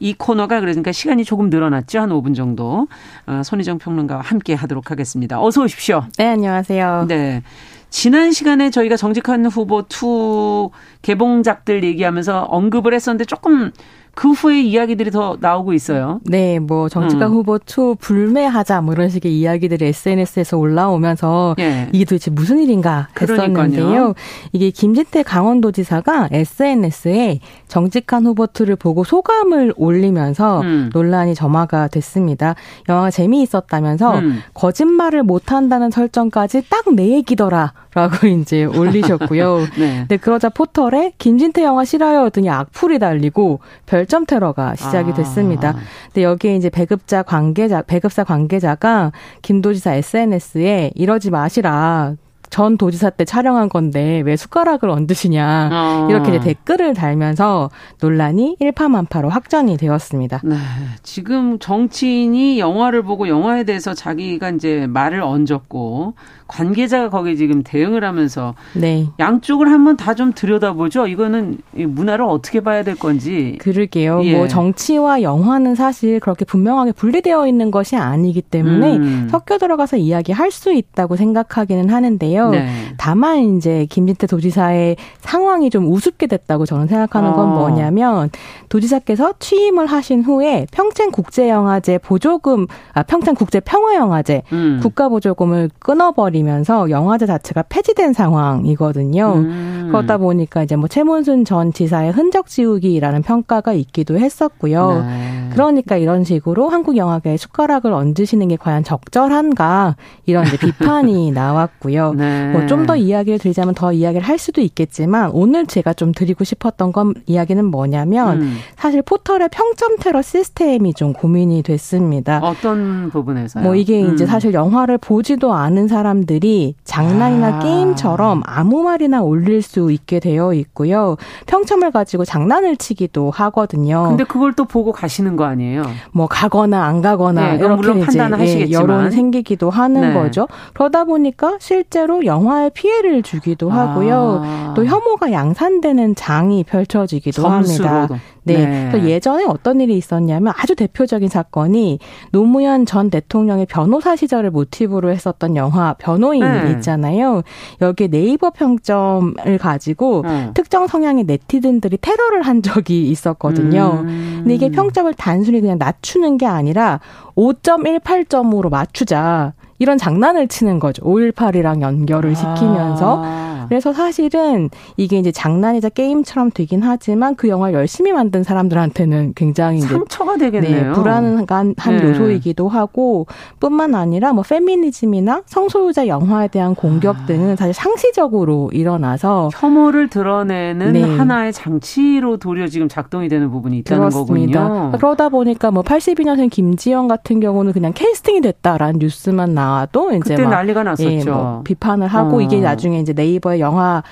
이 코너가 그러니까 시간이 조금 늘어났죠. 한 5분 정도. 어, 손희정 평론가와 함께 하도록 하겠습니다. 어서 오십시오. 네, 안녕하세요. 네. 지난 시간에 저희가 정직한 후보 2 개봉작들 얘기하면서 언급을 했었는데 조금 그 후에 이야기들이 더 나오고 있어요. 네, 뭐 정치가 음. 후보 two 불매하자 뭐 이런 식의 이야기들이 SNS에서 올라오면서 예. 이게 도대체 무슨 일인가 했었는데요. 그러니까요. 이게 김진태 강원도지사가 SNS에 정직한 후보 two를 보고 소감을 올리면서 음. 논란이 점화가 됐습니다. 영화가 재미있었다면서 음. 거짓말을 못한다는 설정까지 딱 내 얘기더라. 라고 이제 올리셨고요. 네. 네, 그러자 포털에 김진태 영화 싫어요 했더니 악플이 달리고 별점 테러가 시작이 아. 됐습니다. 근데 여기에 이제 배급자 관계자, 배급사 관계자가 김 도지사 SNS에 이러지 마시라. 전 도지사 때 촬영한 건데 왜 숟가락을 얹으시냐 어. 이렇게 이제 댓글을 달면서 논란이 일파만파로 확전이 되었습니다. 네, 지금 정치인이 영화를 보고 영화에 대해서 자기가 이제 말을 얹었고 관계자가 거기에 지금 대응을 하면서 네. 양쪽을 한번 다 좀 들여다보죠. 이거는 문화를 어떻게 봐야 될 건지. 그러게요. 예. 뭐 정치와 영화는 사실 그렇게 분명하게 분리되어 있는 것이 아니기 때문에 음. 섞여 들어가서 이야기할 수 있다고 생각하기는 하는데요. 네. 다만 이제 김진태 도지사의 상황이 좀 우습게 됐다고 저는 생각하는 건 어. 뭐냐면 도지사께서 취임을 하신 후에 평창 국제 영화제 보조금, 아 평창 국제 평화 영화제 음. 국가 보조금을 끊어버린 버리면서 영화제 자체가 폐지된 상황이거든요. 음. 그러다 보니까 이제 뭐 최문순 전 지사의 흔적 지우기라는 평가가 있기도 했었고요. 네. 그러니까 이런 식으로 한국 영화계에 숟가락을 얹으시는 게 과연 적절한가 이런 이제 비판이 나왔고요. 네. 뭐좀 더 이야기를 드리자면 더 이야기를 할 수도 있겠지만 오늘 제가 좀 드리고 싶었던 건 이야기는 뭐냐면 음. 사실 포털의 평점 테러 시스템이 좀 고민이 됐습니다. 어떤 부분에서요? 뭐 이게 음. 이제 사실 영화를 보지도 않은 사람들 사람들이 장난이나 아. 게임처럼 아무 말이나 올릴 수 있게 되어 있고요. 평점을 가지고 장난을 치기도 하거든요. 근데 그걸 또 보고 가시는 거 아니에요? 뭐 가거나 안 가거나 네, 이렇게 이제 예, 여론이 생기기도 하는 네. 거죠. 그러다 보니까 실제로 영화에 피해를 주기도 하고요. 아. 또 혐오가 양산되는 장이 펼쳐지기도 점수로도. 합니다. 네. 네. 그래서 예전에 어떤 일이 있었냐면 아주 대표적인 사건이 노무현 전 대통령의 변호사 시절을 모티브로 했었던 영화 변호인 네. 있잖아요. 여기에 네이버 평점을 가지고 네. 특정 성향의 네티즌들이 테러를 한 적이 있었거든요. 음. 근데 이게 평점을 단순히 그냥 낮추는 게 아니라 5.18점으로 맞추자. 이런 장난을 치는 거죠. 5.18이랑 연결을 시키면서. 아. 그래서 사실은 이게 이제 장난이자 게임처럼 되긴 하지만 그 영화를 열심히 만든 사람들한테는 굉장히 상처가 되겠네요. 네, 불안한 네. 요소이기도 하고 뿐만 아니라 뭐 페미니즘이나 성소유자 영화에 대한 공격 아. 등은 사실 상시적으로 일어나서 혐오를 드러내는 네. 하나의 장치로 도리어 지금 작동이 되는 부분이 있다는 그렇습니다. 거군요. 그러다 보니까 뭐 82년생 김지영 같은 경우는 그냥 캐스팅이 됐다라는 뉴스만 나 와도 이제 그때 난리가 났었죠. 예, 뭐 비판을 하고 어. 이게 나중에 이제 네이버에 영화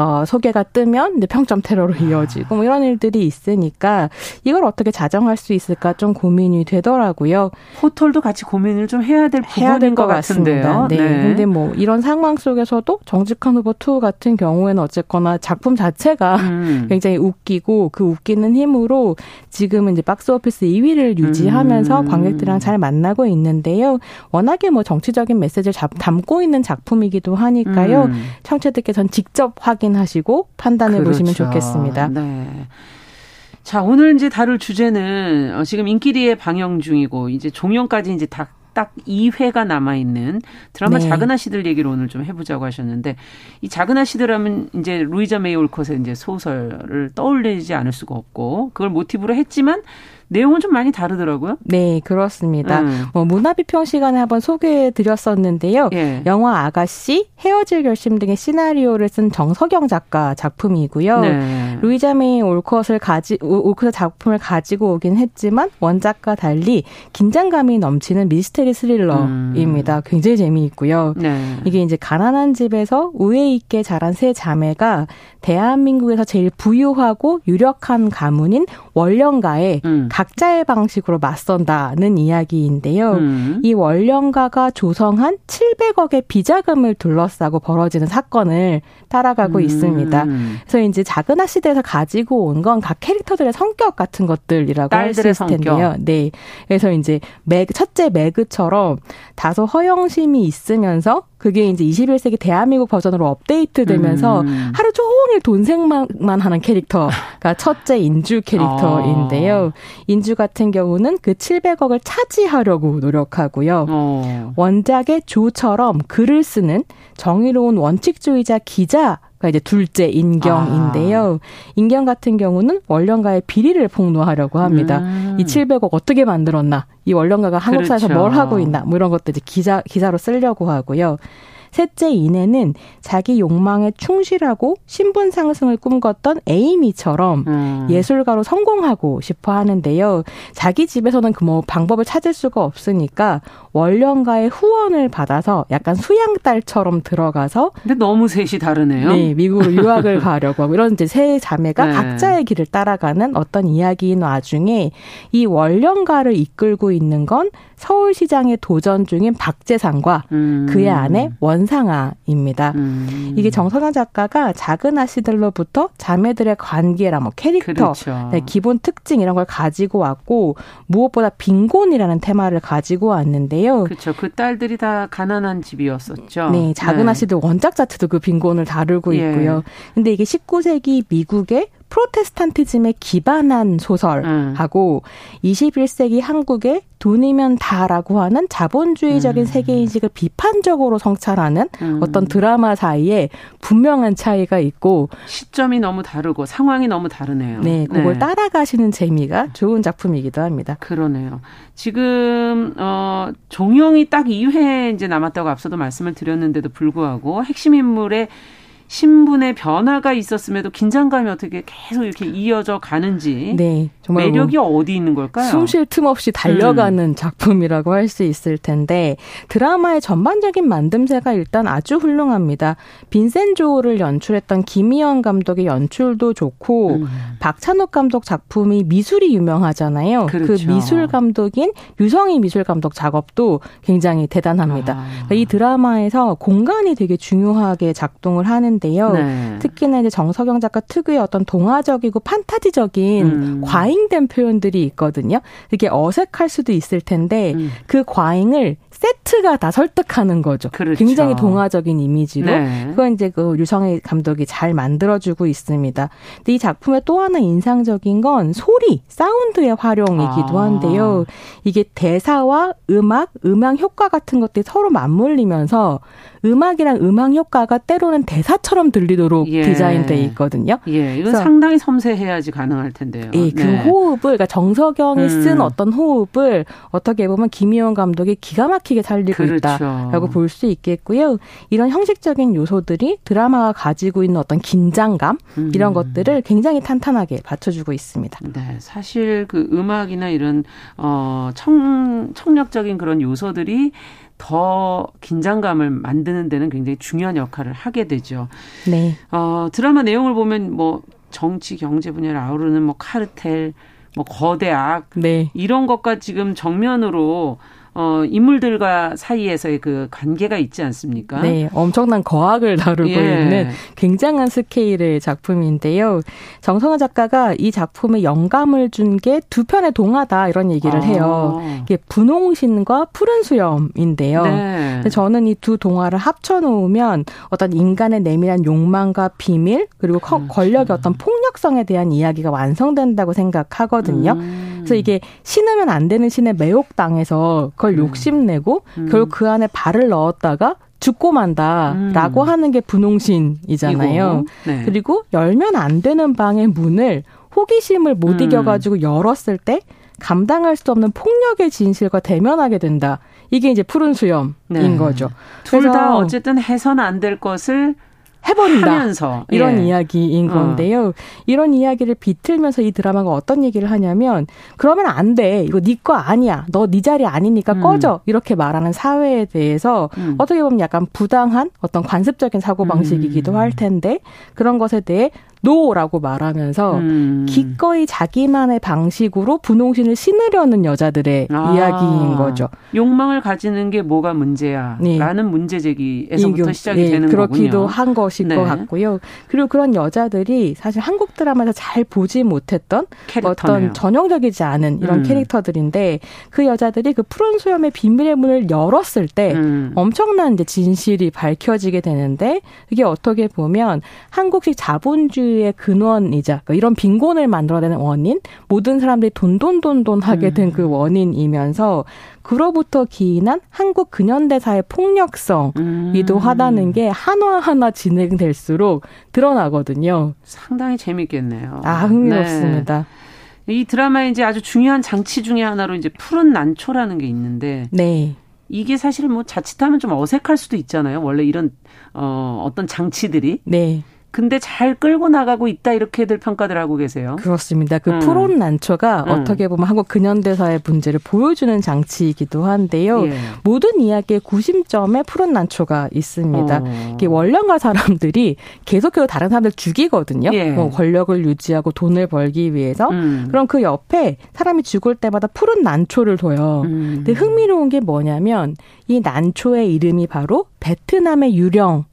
어, 소개가 뜨면 이제 평점 테러로 이어지고 뭐 이런 일들이 있으니까 이걸 어떻게 자정할 수 있을까 좀 고민이 되더라고요. 포털도 같이 고민을 좀 해야 될 해야 될 것 같은데요. 네. 네. 근데 뭐 이런 상황 속에서도 정직한 후보 2 같은 경우에는 어쨌거나 작품 자체가 음. 굉장히 웃기고 그 웃기는 힘으로 지금은 이제 박스 오피스 2위를 유지하면서 음. 관객들이랑 잘 만나고 있는데요. 워낙에 뭐 정치적인 메시지를 담고 있는 작품이기도 하니까요. 음. 청취자들께서는 직접 확인 확인하시고 판단해 그렇죠. 보시면 좋겠습니다. 네. 자, 오늘 이제 다룰 주제는 어, 지금 인기리에 방영 중이고 이제 종영까지 이제 다 딱 2회가 남아 있는 드라마 네. 작은 아씨들 얘기를 오늘 좀 해보자고 하셨는데 이 작은 아씨들 하면 이제 루이자 메이 올컷의 이제 소설을 떠올리지 않을 수가 없고 그걸 모티브로 했지만 내용은 좀 많이 다르더라고요. 네, 그렇습니다. 음. 뭐 문화 비평 시간에 한번 소개해 드렸었는데요. 예. 영화 아가씨, 헤어질 결심 등의 시나리오를 쓴 정석영 작가 작품이고요. 네. 루이자 메이 올컷을 가지 올컷의 작품을 가지고 오긴 했지만 원작과 달리 긴장감이 넘치는 미스테리 스릴러입니다. 음. 굉장히 재미있고요. 네. 이게 이제 가난한 집에서 우애 있게 자란 세 자매가 대한민국에서 제일 부유하고 유력한 가문인 월령가에 음. 각자의 방식으로 맞선다는 이야기인데요. 음. 이 월령가가 조성한 700억의 비자금을 둘러싸고 벌어지는 사건을 따라가고 음. 있습니다. 그래서 이제 작은 아시대에서 가지고 온 건 각 캐릭터들의 성격 같은 것들이라고 할 수 있을 텐데요. 네. 그래서 이제 첫째 매그처럼 다소 허영심이 있으면서 그게 이제 21세기 대한민국 버전으로 업데이트되면서 음. 하루 종일 돈 생각만 하는 캐릭터가 첫째 인주 캐릭터인데요. 아. 인주 같은 경우는 그 700억을 차지하려고 노력하고요. 어. 원작의 조처럼 글을 쓰는 정의로운 원칙주의자 기자 가 이제 둘째 인경인데요. 아. 인경 같은 경우는 원령가의 비리를 폭로하려고 합니다. 음. 이 700억 어떻게 만들었나? 이 원령가가 한국 사에서 그렇죠. 뭘 하고 있나? 뭐 이런 것들 이제 기자 기사로 쓰려고 하고요. 셋째 이내는 자기 욕망에 충실하고 신분 상승을 꿈꿨던 에이미처럼 음. 예술가로 성공하고 싶어 하는데요. 자기 집에서는 그 뭐 방법을 찾을 수가 없으니까 원령가의 후원을 받아서 약간 수양딸처럼 들어가서 근데 너무 셋이 다르네요. 네, 미국으로 유학을 가려고 하고 이런 이제 세 자매가 네. 각자의 길을 따라가는 어떤 이야기인 와중에 이 원령가를 이끌고 있는 건 서울시장에 도전 중인 박재상과 음. 그의 아내 원 상아입니다. 음. 이게 정성현 작가가 작은 아씨들로부터 자매들의 관계라 뭐 캐릭터, 그렇죠. 네, 기본 특징 이런 걸 가지고 왔고 무엇보다 빈곤이라는 테마를 가지고 왔는데요. 그렇죠. 그 딸들이 다 가난한 집이었었죠. 네, 작은 네. 아씨들 원작 자체도 그 빈곤을 다루고 예. 있고요. 근데 이게 19세기 미국의 프로테스탄티즘에 기반한 소설하고 음. 21세기 한국의 돈이면 다라고 하는 자본주의적인 음. 세계 인식을 비판적으로 성찰하는 음. 어떤 드라마 사이에 분명한 차이가 있고 시점이 너무 다르고 상황이 너무 다르네요. 네, 그걸 네. 따라가시는 재미가 좋은 작품이기도 합니다. 그러네요. 지금 어 종영이 딱 2회 이제 남았다고 앞서도 말씀을 드렸는데도 불구하고 핵심 인물의 신분의 변화가 있었음에도 긴장감이 어떻게 계속 이렇게 이어져 가는지 네, 정말 매력이 뭐 어디 있는 걸까요? 숨 쉴 틈 없이 달려가는 음. 작품이라고 할 수 있을 텐데 드라마의 전반적인 만듦새가 일단 아주 훌륭합니다. 빈센조를 연출했던 김희연 감독의 연출도 좋고 음. 박찬욱 감독 작품이 미술이 유명하잖아요. 그 그렇죠. 그 미술 감독인 유성희 미술 감독 작업도 굉장히 대단합니다. 아. 그러니까 이 드라마에서 공간이 되게 중요하게 작동을 하는 있는데요. 네. 특히나 이제 정석영 작가 특유의 어떤 동화적이고 판타지적인 음. 과잉된 표현들이 있거든요. 그게 어색할 수도 있을 텐데 음. 그 과잉을 세트가 다 설득하는 거죠. 그렇죠. 굉장히 동화적인 이미지로. 네. 그건 이제 그 유성의 감독이 잘 만들어주고 있습니다. 근데 이 작품의 또 하나 인상적인 건 소리, 사운드의 활용이기도 아. 한데요. 이게 대사와 음악, 음향 효과 같은 것들이 서로 맞물리면서 음악이랑 음악 효과가 때로는 대사처럼 들리도록 예. 디자인돼 있거든요. 예, 이건 상당히 섬세해야지 가능할 텐데요. 예, 그 네. 호흡을 그러니까 정석영이 음. 쓴 어떤 호흡을 어떻게 보면 김희원 감독이 기가 막히게 살리고 그렇죠. 있다라고 볼 수 있겠고요. 이런 형식적인 요소들이 드라마가 가지고 있는 어떤 긴장감 음. 이런 것들을 굉장히 탄탄하게 받쳐주고 있습니다. 네, 사실 그 음악이나 이런 어 청, 청력적인 그런 요소들이 더 긴장감을 만드는 데는 굉장히 중요한 역할을 하게 되죠. 네. 어, 드라마 내용을 보면 뭐 정치, 경제 분야를 아우르는 뭐 카르텔, 뭐 거대 악 네. 이런 것과 지금 정면으로 어, 인물들과 사이에서의 그 관계가 있지 않습니까? 네, 엄청난 거학을 다루고 예. 있는 굉장한 스케일의 작품인데요. 정성화 작가가 이 작품에 영감을 준 게 두 편의 동화다 이런 얘기를 아. 해요. 이게 분홍신과 푸른 수염인데요. 네. 저는 이 두 동화를 합쳐 놓으면 어떤 인간의 내밀한 욕망과 비밀 그리고 그렇죠. 권력의 어떤 폭력성에 대한 이야기가 완성된다고 생각하거든요. 음. 그래서 이게 신으면 안 되는 신에 매혹당해서 그걸 음. 욕심내고 음. 결국 그 안에 발을 넣었다가 죽고 만다라고 음. 하는 게 분홍신이잖아요. 네. 그리고 열면 안 되는 방의 문을 호기심을 못 음. 이겨가지고 열었을 때 감당할 수 없는 폭력의 진실과 대면하게 된다. 이게 이제 푸른 수염인 네. 거죠. 둘 다 어쨌든 해선 안 될 것을 해버린다. 하면서 이런 예. 이야기인 어. 건데요. 어. 이런 이야기를 비틀면서 이 드라마가 어떤 얘기를 하냐면 그러면 안 돼. 이거 네 거 아니야. 너 네 자리 아니니까 음. 꺼져. 이렇게 말하는 사회에 대해서 음. 어떻게 보면 약간 부당한 어떤 관습적인 사고 방식이기도 음. 할 텐데 그런 것에 대해 no라고 말하면,서 음. 기꺼이 자기만의 방식으로 분홍신을 신으려는 여자들의 아. 이야기인 거죠. 욕망을 가지는 게 뭐가 문제야? 네. 라는 문제 제기에서부터 시작이 네, 되는 그렇기도 거군요. 한 것일 네. 것 같고요. 그리고 그런 여자들이 사실 한국 드라마에서 잘 보지 못했던 캐릭터네요. 어떤 전형적이지 않은 이런 음. 캐릭터들인데 그 여자들이 그 푸른 수염의 비밀의 문을 열었을 때 음. 엄청난 이제 진실이 밝혀지게 되는데 이게 어떻게 보면 한국식 자본주의 의 근원이자 그러니까 이런 빈곤을 만들어내는 원인, 모든 사람들이 돈돈돈돈 하게 된 그 원인이면서 그로부터 기인한 한국 근현대사의 폭력성이기도 음. 하다는 게 하나하나 진행될수록 드러나거든요. 상당히 재밌겠네요. 아, 흥미롭습니다. 네. 이 드라마의 이제 아주 중요한 장치 중의 하나로 이제 푸른 난초라는 게 있는데. 네. 이게 사실 뭐 자칫하면 좀 어색할 수도 있잖아요. 원래 이런 어 어떤 장치들이. 네. 근데 잘 끌고 나가고 있다 이렇게들 평가들 하고 계세요. 그렇습니다. 그 음. 푸른 난초가 음. 어떻게 보면 한국 근현대사의 문제를 보여주는 장치이기도 한데요. 예. 모든 이야기의 구심점에 푸른 난초가 있습니다. 어. 원령가 사람들이 계속해서 다른 사람들 죽이거든요. 예. 뭐 권력을 유지하고 돈을 벌기 위해서. 음. 그럼 그 옆에 사람이 죽을 때마다 푸른 난초를 둬요. 음. 근데 흥미로운 게 뭐냐면 이 난초의 이름이 바로 베트남의 유령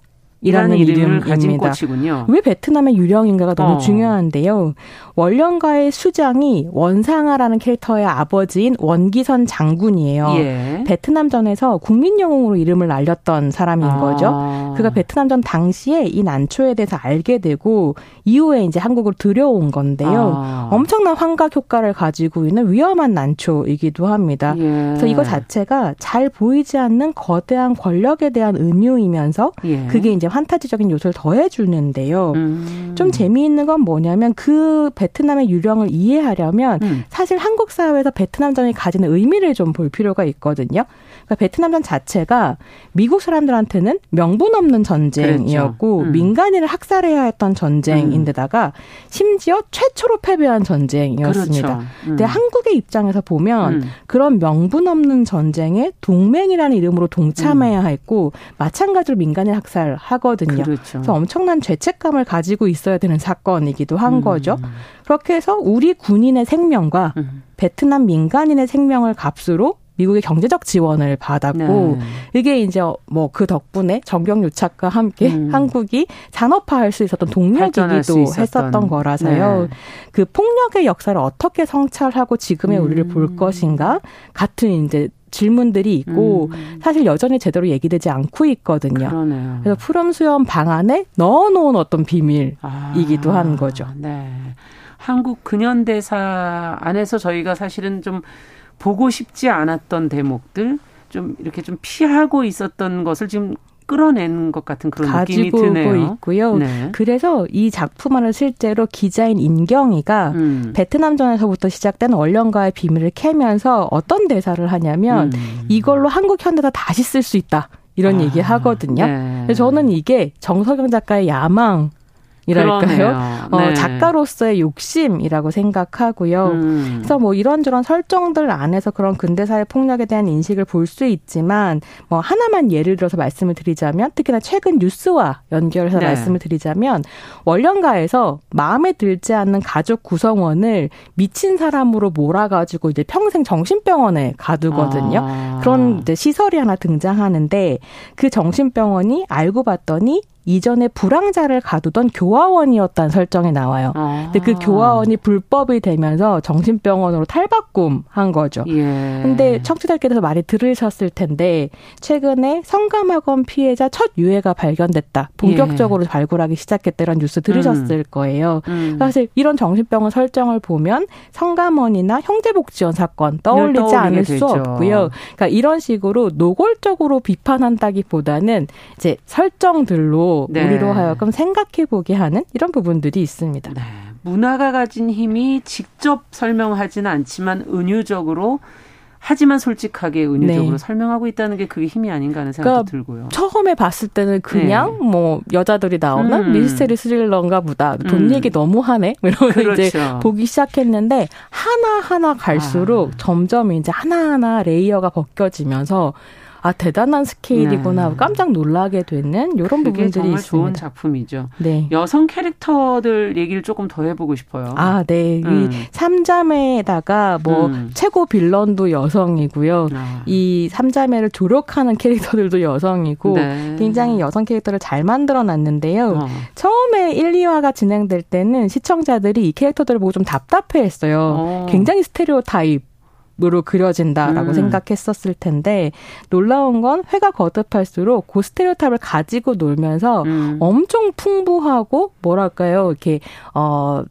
이라는 이름을 가진 꽃이군요. 왜 베트남의 유령인가가 너무 어. 중요한데요. 원령가의 수장이 원상아라는 캐릭터의 아버지인 원기선 장군이에요. 예. 베트남전에서 국민 영웅으로 이름을 날렸던 사람인 아. 거죠. 그가 베트남전 당시에 이 난초에 대해서 알게 되고 이후에 이제 한국으로 들여온 건데요. 아. 엄청난 환각 효과를 가지고 있는 위험한 난초이기도 합니다. 예. 그래서 이거 자체가 잘 보이지 않는 거대한 권력에 대한 은유이면서 예. 그게 이제 환타지적인 요소를 더해주는데요. 음. 좀 재미있는 건 뭐냐면 그 베트남의 유령을 이해하려면 음. 사실 한국 사회에서 베트남전이 가지는 의미를 좀 볼 필요가 있거든요. 그러니까 베트남전 자체가 미국 사람들한테는 명분 없는 전쟁이었고 그렇죠. 음. 민간인을 학살해야 했던 전쟁인데다가 심지어 최초로 패배한 전쟁이었습니다. 그렇죠. 음. 근데 한국의 입장에서 보면 음. 그런 명분 없는 전쟁에 동맹이라는 이름으로 동참해야 음. 했고 마찬가지로 민간인 학살하 거든요. 그렇죠. 그래서 엄청난 죄책감을 가지고 있어야 되는 사건이기도 한 음. 거죠. 그렇게 해서 우리 군인의 생명과 음. 베트남 민간인의 생명을 값으로 미국의 경제적 지원을 받았고 네. 이게 이제 뭐 그 덕분에 정경 유착과 함께 음. 한국이 산업화할 수 있었던 동력이기도 했었던 거라서요. 네. 그 폭력의 역사를 어떻게 성찰하고 지금의 음. 우리를 볼 것인가 같은 이제 질문들이 있고 음. 사실 여전히 제대로 얘기되지 않고 있거든요. 그러네요. 그래서 푸름 수염 방 안에 넣어놓은 어떤 비밀이기도 아, 한 거죠. 네. 한국 근현대사 안에서 저희가 사실은 좀 보고 싶지 않았던 대목들 좀 이렇게 좀 피하고 있었던 것을 지금 끌어낸 것 같은 그런 느낌이 드네요. 있고요. 네. 그래서 이 작품 안을 실제로 기자인 임경이가 음. 베트남전에서부터 시작된 원령가의 비밀을 캐면서 어떤 대사를 하냐면 음. 이걸로 한국 현대사 다시 쓸 수 있다. 이런 아, 얘기 하거든요. 네. 저는 이게 정석영 작가의 야망 이랄까요? 어, 네. 작가로서의 욕심이라고 생각하고요. 음. 그래서 뭐 이런저런 설정들 안에서 그런 근대사의 폭력에 대한 인식을 볼 수 있지만 뭐 하나만 예를 들어서 말씀을 드리자면 특히나 최근 뉴스와 연결해서 네. 말씀을 드리자면 원령가에서 마음에 들지 않는 가족 구성원을 미친 사람으로 몰아가지고 이제 평생 정신병원에 가두거든요. 아. 그런 이제 시설이 하나 등장하는데 그 정신병원이 알고 봤더니 이전에 불황자를 가두던 교화원이었다는 설정이 나와요. 아. 근데 그 교화원이 불법이 되면서 정신병원으로 탈바꿈한 거죠. 예. 근데 청취자들께서 많이 들으셨을 텐데 최근에 성감학원 피해자 첫 유해가 발견됐다. 본격적으로 예. 발굴하기 시작했다는 뉴스 들으셨을 음. 거예요. 음. 사실 이런 정신병원 설정을 보면 성감원이나 형제복지원 사건 떠올리지 않을 되죠. 수 없고요. 그러니까 이런 식으로 노골적으로 비판한다기보다는 이제 설정들로 네. 우리로 하여금 생각해 보게 하는 이런 부분들이 있습니다. 네. 문화가 가진 힘이 직접 설명하지는 않지만 은유적으로 하지만 솔직하게 은유적으로 네. 설명하고 있다는 게 그게 힘이 아닌가 하는 생각도 그러니까 들고요. 처음에 봤을 때는 그냥 네. 뭐 여자들이 나오는 음. 미스테리 스릴러인가 보다. 돈 음. 얘기 너무 하네. 이러면서 그렇죠. 이제 보기 시작했는데 하나하나 갈수록 아. 점점 이제 하나하나 레이어가 벗겨지면서 아 대단한 스케일이구나 네. 깜짝 놀라게 되는 이런 부분들이 정말 있습니다. 좋은 작품이죠. 네. 여성 캐릭터들 얘기를 조금 더 해보고 싶어요. 아, 네. 음. 이 삼자매에다가 뭐 음. 최고 빌런도 여성이고요. 아. 이 삼자매를 조력하는 캐릭터들도 여성이고 네. 굉장히 여성 캐릭터를 잘 만들어놨는데요. 어. 처음에 1, 2화가 진행될 때는 시청자들이 이 캐릭터들을 보고 좀 답답해했어요. 어. 굉장히 스테레오 타입 으로 그려진다라고 음. 생각했었을 텐데 놀라운 건 회가 거듭할수록 고스테레오타입을 가지고 놀면서 음. 엄청 풍부하고 뭐랄까요 이렇게 어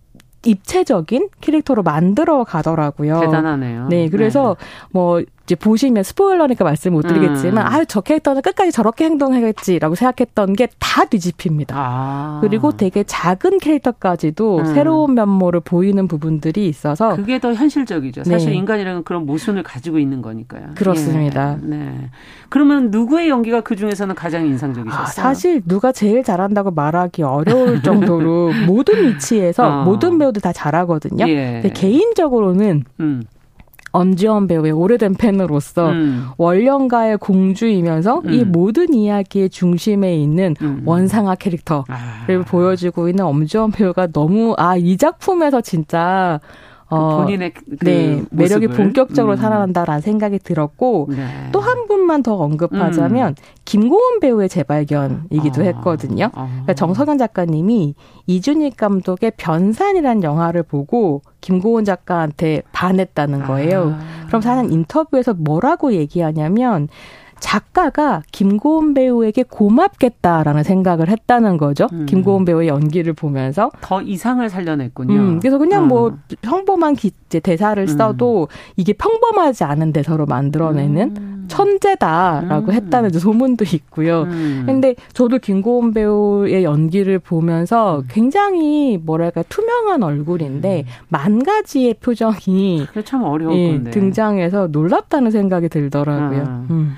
입체적인 캐릭터로 만들어 가더라고요. 대단하네요. 네, 그래서 네. 뭐 이제 보시면 스포일러니까 말씀 못 드리겠지만 음. 아저 캐릭터는 끝까지 저렇게 행동하겠지라고 생각했던 게 다 뒤집힙니다. 아. 그리고 되게 작은 캐릭터까지도 음. 새로운 면모를 보이는 부분들이 있어서 그게 더 현실적이죠. 사실 네. 인간이라는 그런 모순을 가지고 있는 거니까요. 그렇습니다. 예. 네. 그러면 누구의 연기가 그 중에서는 가장 인상적이셨어요? 아, 사실 누가 제일 잘한다고 말하기 어려울 정도로 모든 위치에서 어. 모든 배우들 다 잘하거든요. 예. 개인적으로는 음. 엄지원 배우의 오래된 팬으로서 음. 원령가의 공주이면서 음. 이 모든 이야기의 중심에 있는 음. 원상화 캐릭터를 아. 보여주고 있는 엄지원 배우가 너무 아 이 작품에서 진짜 그 어, 본인의 그 네, 매력이 본격적으로 음. 살아난다라는 생각이 들었고 네. 또한 분만 더 언급하자면 음. 김고은 배우의 재발견이기도 아. 했거든요. 아. 그러니까 정석현 작가님이 이준익 감독의 변산이라는 영화를 보고 김고은 작가한테 반했다는 거예요. 아. 그럼 사실 인터뷰에서 뭐라고 얘기하냐면 작가가 김고은 배우에게 고맙겠다라는 생각을 했다는 거죠. 음. 김고은 배우의 연기를 보면서 더 이상을 살려냈군요. 음, 그래서 그냥 음. 뭐 평범한 기, 대사를 음. 써도 이게 평범하지 않은 대사로 만들어내는 음. 천재다라고 음. 했다는 소문도 있고요. 근데 저도 김고은 배우의 연기를 보면서 굉장히 뭐랄까 투명한 얼굴인데 만 가지의 표정이 참 어려운 예, 등장해서 놀랍다는 생각이 들더라고요. 음.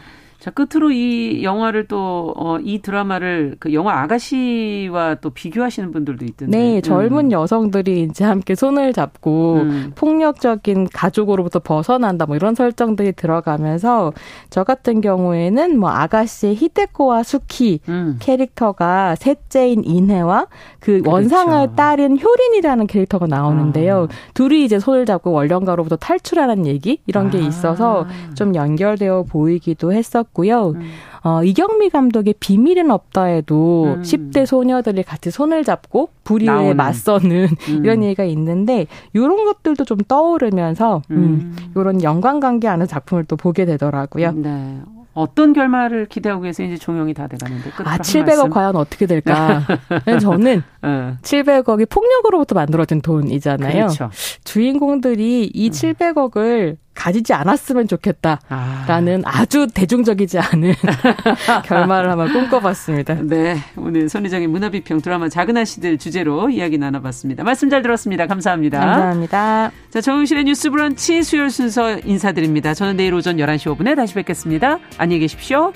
자, 끝으로 이 영화를 또, 어, 이 드라마를 그 영화 아가씨와 또 비교하시는 분들도 있던데. 네, 젊은 음. 여성들이 이제 함께 손을 잡고 음. 폭력적인 가족으로부터 벗어난다 뭐 이런 설정들이 들어가면서 저 같은 경우에는 뭐 아가씨의 히데코와 수키 음. 캐릭터가 셋째인 인해와 그 그렇죠. 원상을 딸인 효린이라는 캐릭터가 나오는데요. 아. 둘이 이제 손을 잡고 원령가로부터 탈출하는 얘기 이런 게 아. 있어서 아. 좀 연결되어 보이기도 했었고 있었고요. 음. 어, 이경미 감독의 비밀은 없다에도 음. 10대 소녀들이 같이 손을 잡고 불의에 맞서는 음. 이런 얘기가 있는데 이런 것들도 좀 떠오르면서 음. 이런 음, 연관 관계 하는 작품을 또 보게 되더라고요. 네. 어떤 결말을 기대하고 계세요? 이제 종영이 다 돼가는데. 아, 700억 말씀. 과연 어떻게 될까? 저는 네. 700억이 폭력으로부터 만들어진 돈이잖아요. 그렇죠. 주인공들이 이 700억을 가지지 않았으면 좋겠다라는 아. 주 대중적이지 않은 결말을 한번 꿈꿔봤습니다. 네, 오늘 손희정의 문화비평 드라마 작은 아씨들 주제로 이야기 나눠봤습니다. 말씀 잘 들었습니다. 감사합니다. 감사합니다. 자, 정용실의 뉴스 브런치 수요일 순서 인사드립니다. 저는 내일 오전 11시 5분에 다시 뵙겠습니다. 안녕히 계십시오.